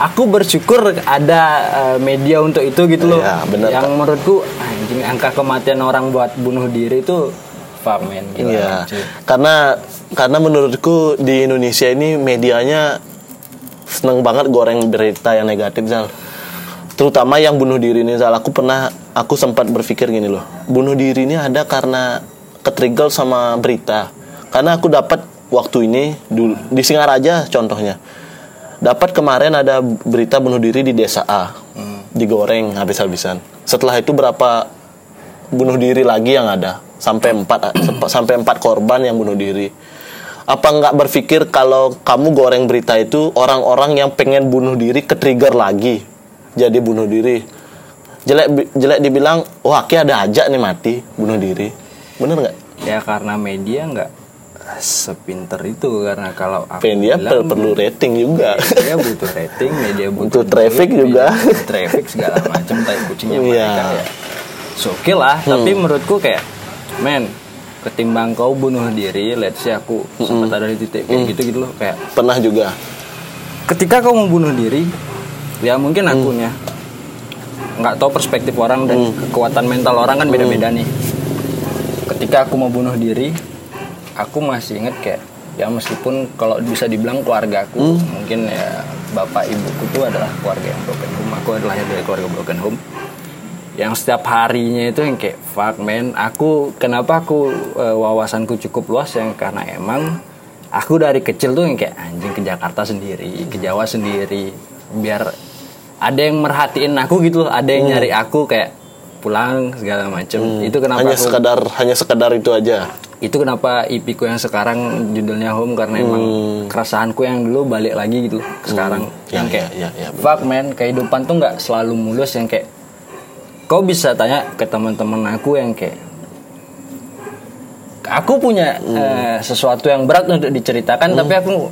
Aku bersyukur ada eh, media untuk itu gitu loh.
Ya, bener,
yang menurutku anjing angka kematian orang buat bunuh diri itu fuck man gila. Cuy.
karena karena menurutku di Indonesia ini medianya seneng banget goreng berita yang negatif Zal. Terutama yang bunuh diri ini Zal. Aku pernah aku sempat berpikir gini loh. Bunuh diri ini ada karena ketrigger sama berita. Karena aku dapat waktu ini dulu di Singaraja contohnya. Dapat kemarin ada berita bunuh diri di desa A. Digoreng habis-habisan. Setelah itu berapa bunuh diri lagi yang ada sampai empat sampai empat korban yang bunuh diri apa nggak berpikir kalau kamu goreng berita itu orang-orang yang pengen bunuh diri ke trigger lagi? Jadi bunuh diri. Jelek jelek dibilang wah kayak ada aja nih mati bunuh diri. Bener nggak?
Ya karena media nggak sepinter itu karena kalau aku
media
bilang,
perlu rating juga.
Media butuh rating, media (laughs) butuh
Butuh traffic
duit,
juga.
media butuh traffic segala macam tai kucingnya (laughs)
Iya.
mereka ya. Oke lah, tapi menurutku kayak men ketimbang kau bunuh diri, let's say aku sempat ada di titik kayak gitu gitu loh kayak
pernah juga
ketika kau mau bunuh diri, ya mungkin akunya nggak tahu perspektif orang dan kekuatan mental orang kan beda-beda nih. Ketika aku mau bunuh diri, aku masih inget kayak ya meskipun kalau bisa dibilang keluarga aku mungkin ya bapak ibuku tuh adalah keluarga yang broken home. Aku adalah dari keluarga broken home. Yang setiap harinya itu yang kayak fuck man, aku kenapa aku eh, wawasanku cukup luas yang karena emang aku dari kecil tuh yang kayak anjing ke Jakarta sendiri, ke Jawa sendiri, biar ada yang merhatiin aku gitu, ada yang nyari aku kayak pulang segala macem. Itu kenapa
hanya
aku-
sekadar hanya sekadar itu aja?
Itu kenapa IP ku yang sekarang judulnya Home karena emang keresahanku yang dulu balik lagi gitu loh ke sekarang.
Ya,
yang kayak
ya, ya, ya, betul.
fuck man kehidupan tuh nggak selalu mulus. Yang kayak kau bisa tanya ke teman-teman aku yang kayak aku punya eh, sesuatu yang berat untuk diceritakan tapi aku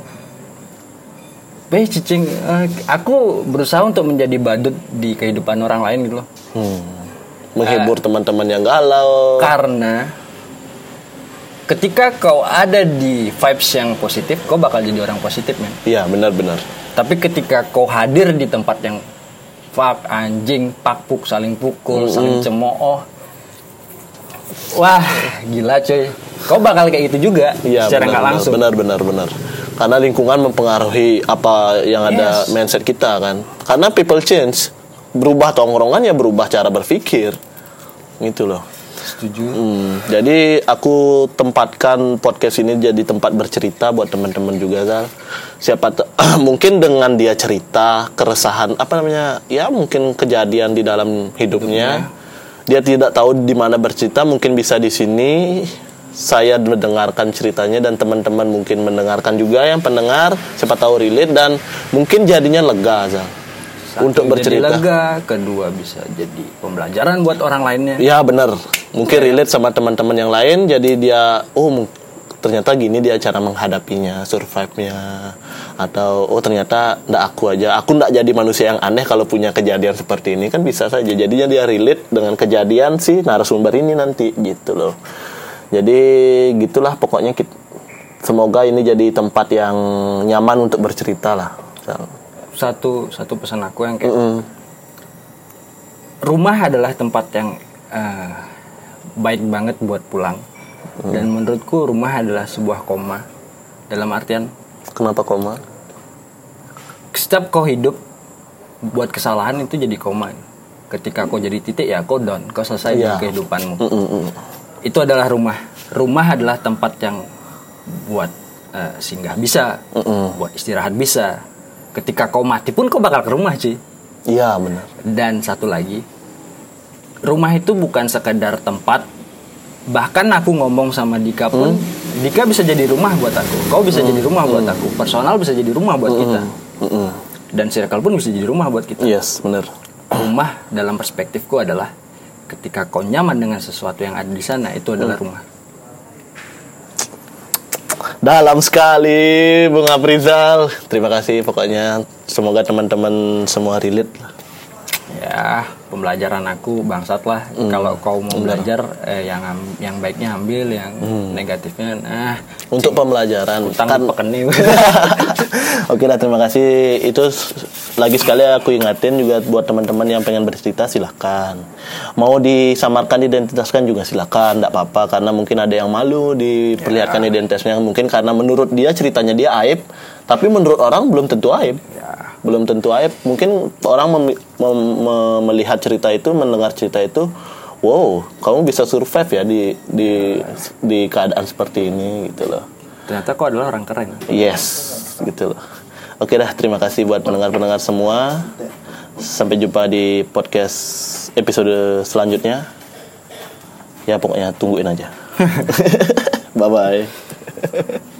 Beh cicing eh, aku berusaha untuk menjadi badut di kehidupan orang lain gitu loh.
Hmm. menghibur teman-teman yang galau.
karena ketika kau ada di vibes yang positif kau bakal jadi orang positif men.
Iya benar-benar.
Tapi ketika kau hadir di tempat yang fuck anjing pakpuk saling pukul saling cemooh wah gila cuy kau bakal kayak gitu juga
Iya,
secara nggak langsung
Benar, benar, benar. Karena lingkungan mempengaruhi apa yang ada
Yes.
mindset kita kan. Karena people change, berubah tongkrongan ya berubah cara berpikir. Gitu loh.
Setuju.
Hmm, jadi aku tempatkan podcast ini jadi tempat bercerita buat teman-teman juga Zal. Siapa (clears throat) mungkin dengan dia cerita keresahan apa namanya ya mungkin kejadian di dalam hidupnya. Dia tidak tahu di mana bercerita mungkin bisa di sini. Saya mendengarkan ceritanya dan teman-teman mungkin mendengarkan juga yang pendengar. Siapa tahu relate dan mungkin jadinya lega Zal.
Satu,
untuk
jadi
bercerita.
lega kedua bisa jadi pembelajaran buat orang lainnya
Ya benar. Mungkin relate sama teman-teman yang lain jadi dia oh ternyata gini dia cara menghadapinya, survive-nya atau oh ternyata ndak aku aja. Aku ndak jadi manusia yang aneh kalau punya kejadian seperti ini kan bisa saja. Jadinya dia relate dengan kejadian si narasumber ini nanti gitu loh. Jadi gitulah pokoknya kita, semoga ini jadi tempat yang nyaman untuk bercerita lah.
Satu satu pesan aku yang kayak
Mm.
rumah adalah tempat yang eh, baik banget buat pulang dan menurutku rumah adalah sebuah koma dalam artian
Kenapa koma?
setiap kau hidup buat kesalahan itu jadi koma ketika kau jadi titik ya kau down kau selesai
Iya.
dengan kehidupanmu
Mm-mm.
itu adalah rumah rumah adalah tempat yang buat eh, singgah bisa
Mm-mm.
buat istirahat bisa ketika kau mati pun kau bakal ke rumah sih
Iya benar.
dan satu lagi rumah itu bukan sekedar tempat. Bahkan aku ngomong sama Dika pun Dika bisa jadi rumah buat aku kau bisa jadi rumah buat aku personal bisa jadi rumah buat kita.
Mm-mm.
dan circle pun bisa jadi rumah buat kita.
Yes benar.
rumah dalam perspektifku adalah ketika kau nyaman dengan sesuatu yang ada di sana itu adalah rumah
Dalam sekali Bung Aprizal. Terima kasih pokoknya. Semoga teman-teman semua relate lah.
Ya pembelajaran aku bangsat lah. Kalau kau mau belajar eh, yang yang baiknya ambil yang negatifnya nah
Untuk pembelajaran.
utang
Kan-
pekeni. (laughs) (laughs)
Oke lah terima kasih. Itu lagi sekali aku ingatin juga buat teman-teman yang pengen bercerita silahkan. Mau disamarkan identitaskan juga silahkan, tidak apa-apa. Karena mungkin ada yang malu diperlihatkan identitasnya. Mungkin karena menurut dia ceritanya dia aib, tapi menurut orang belum tentu aib.
ya
belum tentu aib. Mungkin orang mem- mem- me- melihat cerita itu mendengar cerita itu wow kamu bisa survive ya di di di keadaan seperti ini gitu loh.
Ternyata kau adalah orang keren.
Yes gitu loh. Oke dah terima kasih buat pendengar pendengar semua. Sampai jumpa di podcast episode selanjutnya. Ya pokoknya tungguin aja. (laughs) (laughs) Bye bye